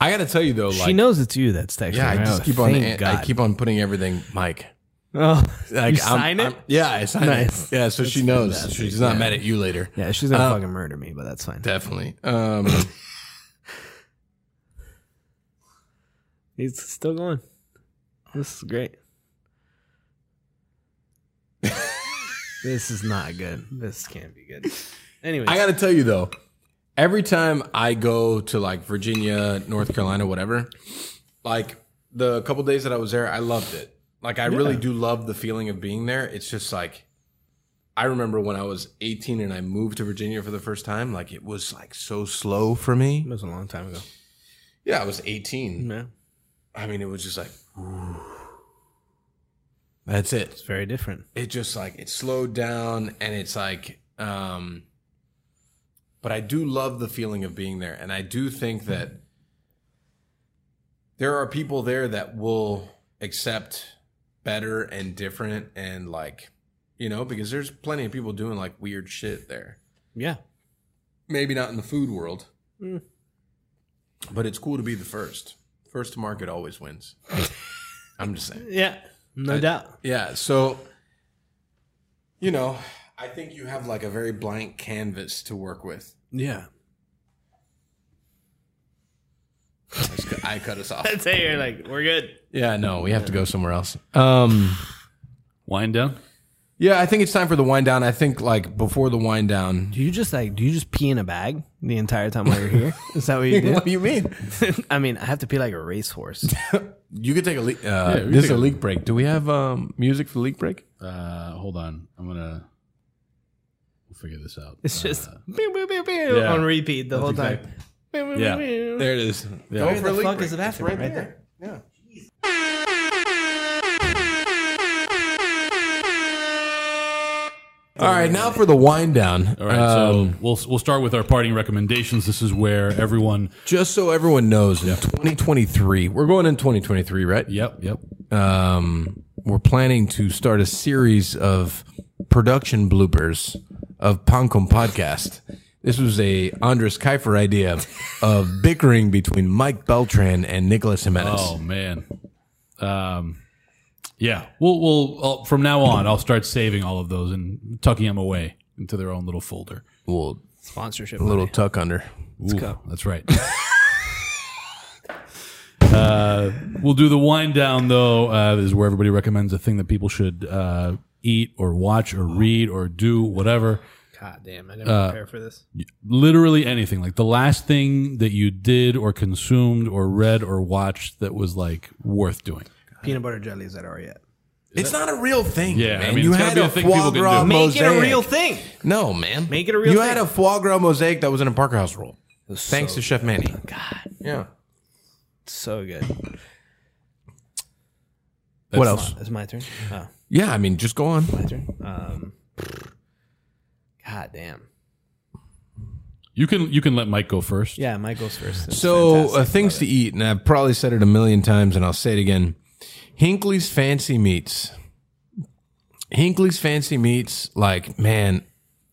I got to tell you though, like, she knows it's you that's texting. yeah, I right? just keep on, thank I God. keep on putting everything, Mike. Oh, *laughs* Like, you I'm- sign it? I'm- yeah, I sign Nice. it. Yeah, so she knows she's not mad at you later. yeah, she's gonna Uh, fucking murder me, but that's fine. Definitely. Um, *laughs* He's still going. This is great. *laughs* this is not good. This can't be good. Anyway, I got to tell you though, every time I go to like Virginia, North Carolina, whatever, like the couple days that I was there, I loved it. Like I really do love the feeling of being there. It's just like I remember when I was 18 and I moved to Virginia for the first time, like it was like so slow for me. it was a long time ago. Yeah, I was 18. Yeah, I mean, it was just like. *sighs* That's it. it's very different. it just like it slowed down and it's like um but I do love the feeling of being there and I do think that there are people there that will accept better and different and like you know because there's plenty of people doing like weird shit there. Yeah, maybe not in the food world. Hmm. But it's cool to be the first. First to market always wins. I'm just saying. *laughs* Yeah, no doubt. yeah, so you know, I think you have like a very blank canvas to work with. Yeah, Let's cut- I cut us off. that's it. You're like, we're good. Yeah, no, we have to go somewhere else. Um, Wind down. yeah, I think it's time for the wind down. I think like before the wind down. Do you just like? Do you just pee in a bag the entire time while you're here? Is that what you *laughs* do? what do you mean? *laughs* I mean, I have to pee like a racehorse. *laughs* You could take a leak. Uh, we this is take a a- leak break. Do we have um, music for the leak break? Uh, hold on. I'm gonna. We'll figure this out. It's Uh, just pew, pew, pew, pew, yeah. on repeat the whole time. exactly- Pew, pew, Yeah. pew, pew. There it is. Go Where for the a leak fuck break. is the bathroom? It's Right there. Yeah. All right, now for the wind down. All right, so we'll we'll start with our parting recommendations. This is where everyone. just so everyone knows, in 2023, we're going in 2023, right? Yep, yep. Um, we're planning to start a series of production bloopers of Pan Con Podcast. This was a Andres Kaifer idea of *laughs* bickering between Mike Beltran and Nicholas Jimenez. Oh man. Um, yeah, we'll we'll uh, from now on. I'll start saving all of those and tucking them away into their own little folder. Well, Sponsorship. a little tuck under. Let's Ooh, That's right. *laughs* uh, we'll do the wind down though. Uh, this is where everybody recommends a thing that people should uh, eat or watch or read or do whatever. God damn, I didn't prepare for this. Literally anything. Like the last thing that you did or consumed or read or watched that was like worth doing. Peanut butter jelly is that already yet? It's not a real thing. Yeah, man. I mean, you it's gotta had a a thing foie people can gras do. Make mosaic. it a real thing. No, man. Make it a real thing. You thing. had a foie gras mosaic that was in a Parker House roll. Thanks to Chef Manny. God, Yeah. so good. what else? It's my turn. Oh, Yeah, I mean, just go on. my turn. Um, God damn. You can you can let Mike go first. Yeah, Mike goes first. It's So, uh, things to eat, and I've probably said it a million times, and I'll say it again. Hinkley's Fancy Meats. Hinkley's Fancy Meats, like, man,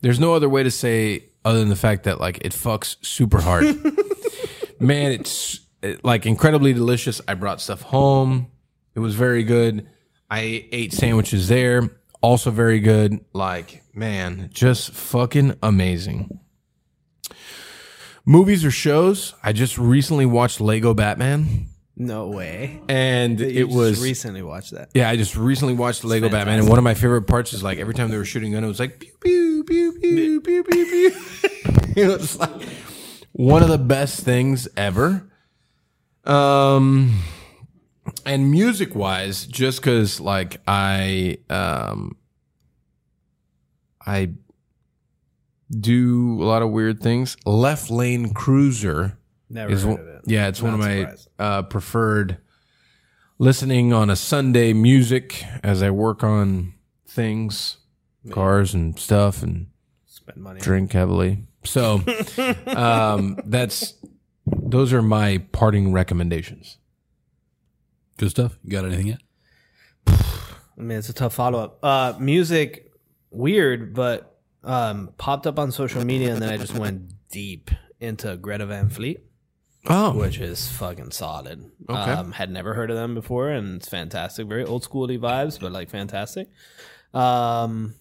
There's no other way to say other than the fact that like it fucks super hard. *laughs* Man, it's it, like incredibly delicious. I brought stuff home. It was very good. I ate sandwiches there. Also very good. Like, man, just fucking amazing. Movies or shows? I just recently watched Lego Batman No way. and it just was recently watched that. yeah, I just recently watched Lego Batman, and one of my favorite parts is like every time they were shooting gun, it was like pew pew pew pew pew pew pew. *laughs* it was like one of the best things ever. Um, and music wise, just because like I um I do a lot of weird things. Left Lane Cruiser Never is heard one, of it. yeah, it's one of Not my uh, preferred listening on a Sunday music as I work on things, cars and stuff, and Spend money. drink heavily. So *laughs* um, that's those are my parting recommendations. Good stuff. You got anything yet? *sighs* I mean, it's a tough follow up. Uh, music, weird, but um, popped up on social media, and then I just went *laughs* deep into Greta Van Fleet, Oh, which is fucking solid. Okay. Um, had never heard of them before, and it's fantastic. Very old schooly vibes, but like fantastic. Um,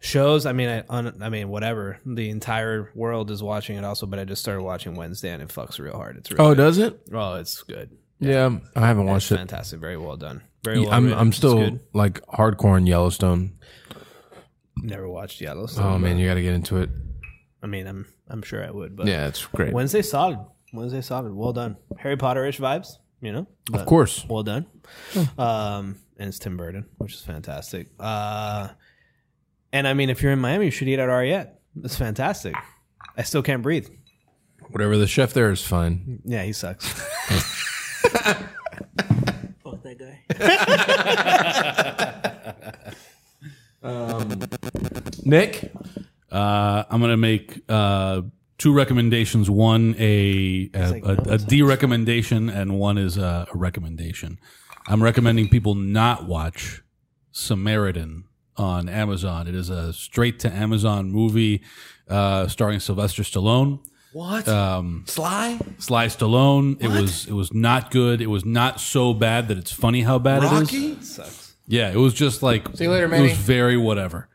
shows. I mean, I, on, I mean, whatever. The entire world is watching it also, but I just started watching Wednesday, and it fucks real hard. It's real oh, good. does it? oh, it's good. Yeah, I haven't watched it. fantastic. Very well done. Very well I'm written. I'm still like hardcore in Yellowstone. never watched Yellowstone. Oh man, you got to get into it. I mean, I'm I'm sure I would, but Yeah, it's great. Wednesday solid. Wednesday solid. Well done. Harry Potter-ish vibes, you know. Of course. Well done. Um, and it's Tim Burton, which is fantastic. Uh, and I mean, if you're in Miami, you should eat at Ariete. It's fantastic. I still can't breathe. Whatever the chef there is fine. Yeah, he sucks. *laughs* Fuck that guy. Nick, Uh, I'm gonna make uh, two recommendations. One a a, like, a, no, a de-recommendation, and one is a, a recommendation. I'm recommending people not watch Samaritan on Amazon. It is a straight to Amazon movie uh, starring Sylvester Stallone. What? Um, Sly, Sly Stallone. It was it was not good. It was not so bad that it's funny how bad it is. Rocky. sucks. Yeah, it was just like See you later, It Manny. was very whatever.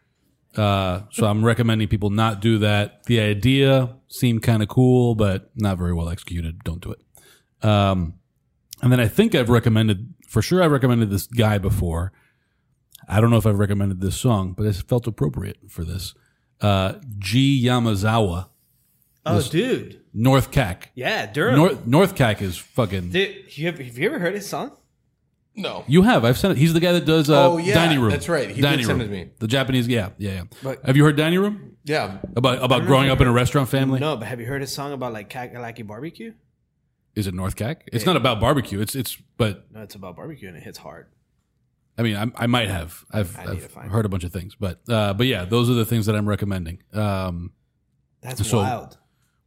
Uh, so I'm recommending people not do that. The idea seemed kind of cool, but not very well executed. Don't do it. Um, and then I think I've recommended for sure. I recommended this guy before. I don't know if I've recommended this song, but it felt appropriate for this. Uh, G Yamazawa, Oh, dude. North Cack. Yeah, Durham. North North Cack is fucking. Dude, you have, have you ever heard his song? No. You have. I've sent it. He's the guy that does uh, Oh, yeah, Dining Room. that's right. He did Dining send Room. it to me. The Japanese. Yeah, yeah, yeah. But- have you heard Dining Room? Yeah. About about growing up in a restaurant family? No, but have you heard his song about like Kakalaki barbecue? Is it North Cack? It's not about barbecue. It's it's. But No, it's about barbecue and it hits hard. I mean, I, I might have. I've, I I've to find heard a bunch of things, but uh, but yeah, those are the things that I'm recommending. Um, That's So- wild.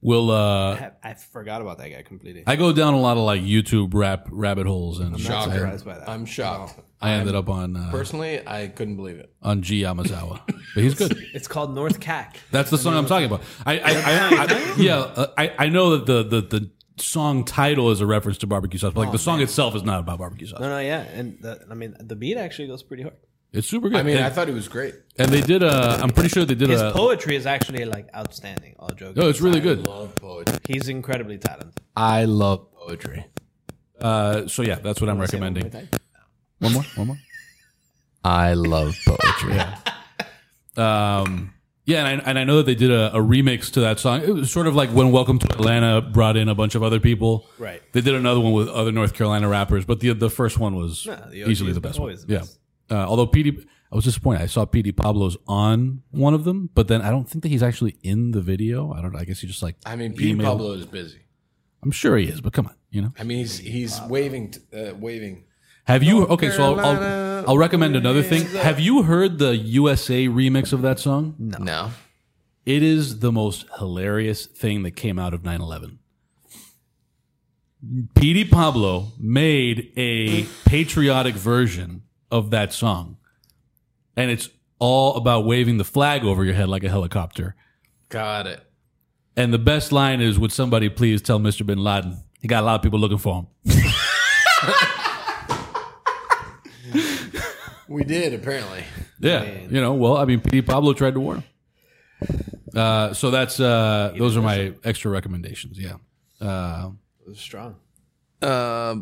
We'll. I, Uh, have, I forgot about that guy completely. I go down a lot of like YouTube rap rabbit holes, and I'm not Shocker. surprised by that. I'm shocked. I ended up on uh, Personally, I couldn't believe it. on G Yamazawa, *laughs* but he's good. It's called North Cack. That's the song I'm talking about. I, I, I, I yeah, uh, I, I know that the, the the song title is a reference to barbecue sauce, but like the song itself is not about barbecue sauce. No, no, yeah, and the, I mean the beat actually goes pretty hard. It's super good. I mean, and, I thought it was great. and they did a. I'm pretty sure they did His a. poetry is actually like outstanding. All joking. No, it's really good. love poetry. He's incredibly talented. I love poetry. Uh, so yeah, that's what I'm recommending. One more, one more. *laughs* I love poetry. Um, yeah, and I, and I know that they did a, a remix to that song. It was sort of like when Welcome to Atlanta brought in a bunch of other people. Right. They did another one with other North Carolina rappers, but the the first one was Yeah, the easily the best one. always the Yeah. Best. Uh, although Petey, I was disappointed. I saw Petey Pablo's on one of them, but then I don't think that he's actually in the video. I don't. know. I guess he just like. I mean, Petey emailed- Pablo is busy. I'm sure he is, but come on, you know. I mean, he's he's waving, t- uh, waving. Have you? Okay, so I'll, I'll I'll recommend another thing. Have you heard the USA remix of that song? No. It is the most hilarious thing that came out of 9 11. Petey Pablo made a patriotic version of that song. And it's all about waving the flag over your head like a helicopter. Got it. And the best line is, "Would somebody please tell Mr. Bin Laden he got a lot of people looking for him?" *laughs* We did apparently. Yeah, you know. Well, I mean, P. Pablo tried to warn him. Uh, so that's uh, those are my extra recommendations. Yeah. Uh, Strong. Uh,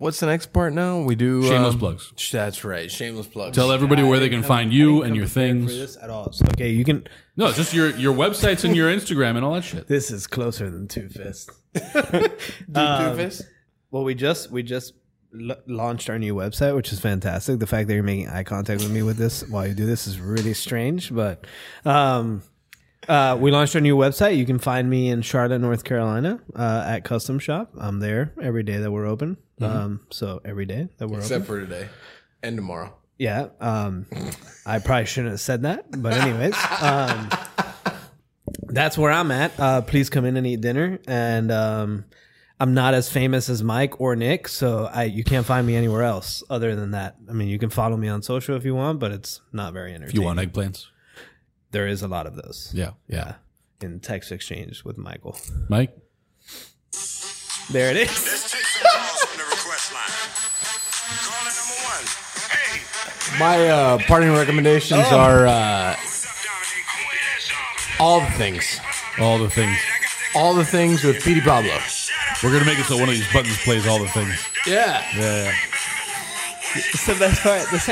what's the next part now? We do shameless um, plugs. sh- That's right. Shameless plugs. Tell everybody where they can find you and your For things. this at all. So, okay, you can. No, it's just your your websites and your Instagram and all that shit. This is closer than two fists. *laughs* Doofus. Well, we just we just l- launched our new website, which is fantastic. The fact that you're making eye contact with me with this while you do this is really strange, but um, uh, we launched our new website. You can find me in Charlotte, North Carolina, uh, at Custom Shop. I'm there every day that we're open. Um, so every day that we're open. Except for today and tomorrow. Yeah. Um, I probably shouldn't have said that, but anyways, *laughs* um, that's where I'm at. Uh, please come in and eat dinner. And um, I'm not as famous as Mike or Nick, so I you can't find me anywhere else other than that. I mean, you can follow me on social if you want, but it's not very entertaining. If you want eggplants, there is a lot of those. yeah, yeah. In text exchange with Michael. Mike, There it is. My uh, parting recommendations are uh, what's up, Dominic? I'm with that all the things. all the things. All the things with Petey Pablo. We're gonna make it so one of these buttons plays all the things. Yeah. Yeah, yeah. It's the best part. It's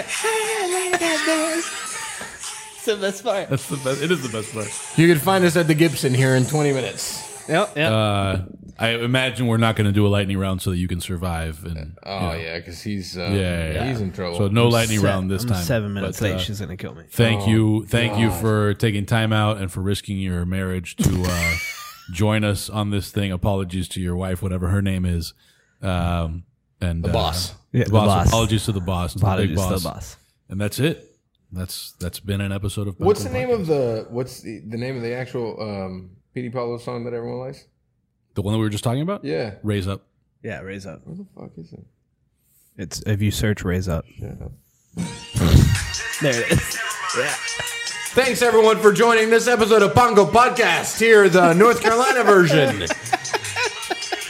the best part. That's the best. It is the best part. You can find us at the Gibson here in 20 minutes. Yep, yep. Uh, I imagine we're not going to do a lightning round so that you can survive. And Oh, yeah, because he's, uh, yeah, yeah, yeah. he's in trouble. So no lightning Se- round this I'm time. Seven minutes But, late. uh, She's gonna kill me. Thank you, thank you for taking time out and for risking your marriage to uh, *laughs* join us on this thing. Apologies to your wife, whatever her name is, um, and the boss. Yeah, the the boss. boss. Apologies to the boss, to the big Apologies to the boss. and that's it. That's that's been an episode of. What's the Bunko name of the, what's the, the name of the actual um, Petey Pablo song that everyone likes? Podcast. The one that we were just talking about. Yeah. Raise up. Yeah, raise up. What the fuck is it? It's if you search raise up. Shut up. *laughs* There it is. *laughs* Yeah. Thanks everyone for joining this episode of Pan Con Podcast. Here, the North Carolina version.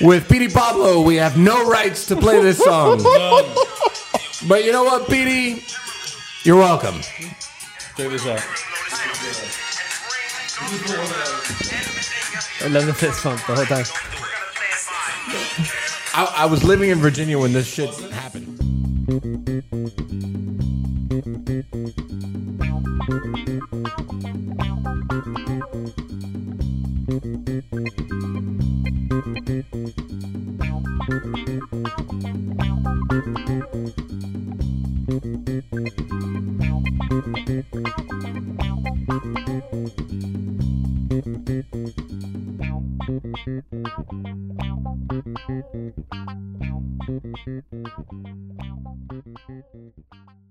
With Petey Pablo, we have no rights to play this song. *laughs* But you know what, Petey? You're welcome. Check this out. I love the fist pump the whole time. I, I was living in Virginia when this shit happened. Thank you.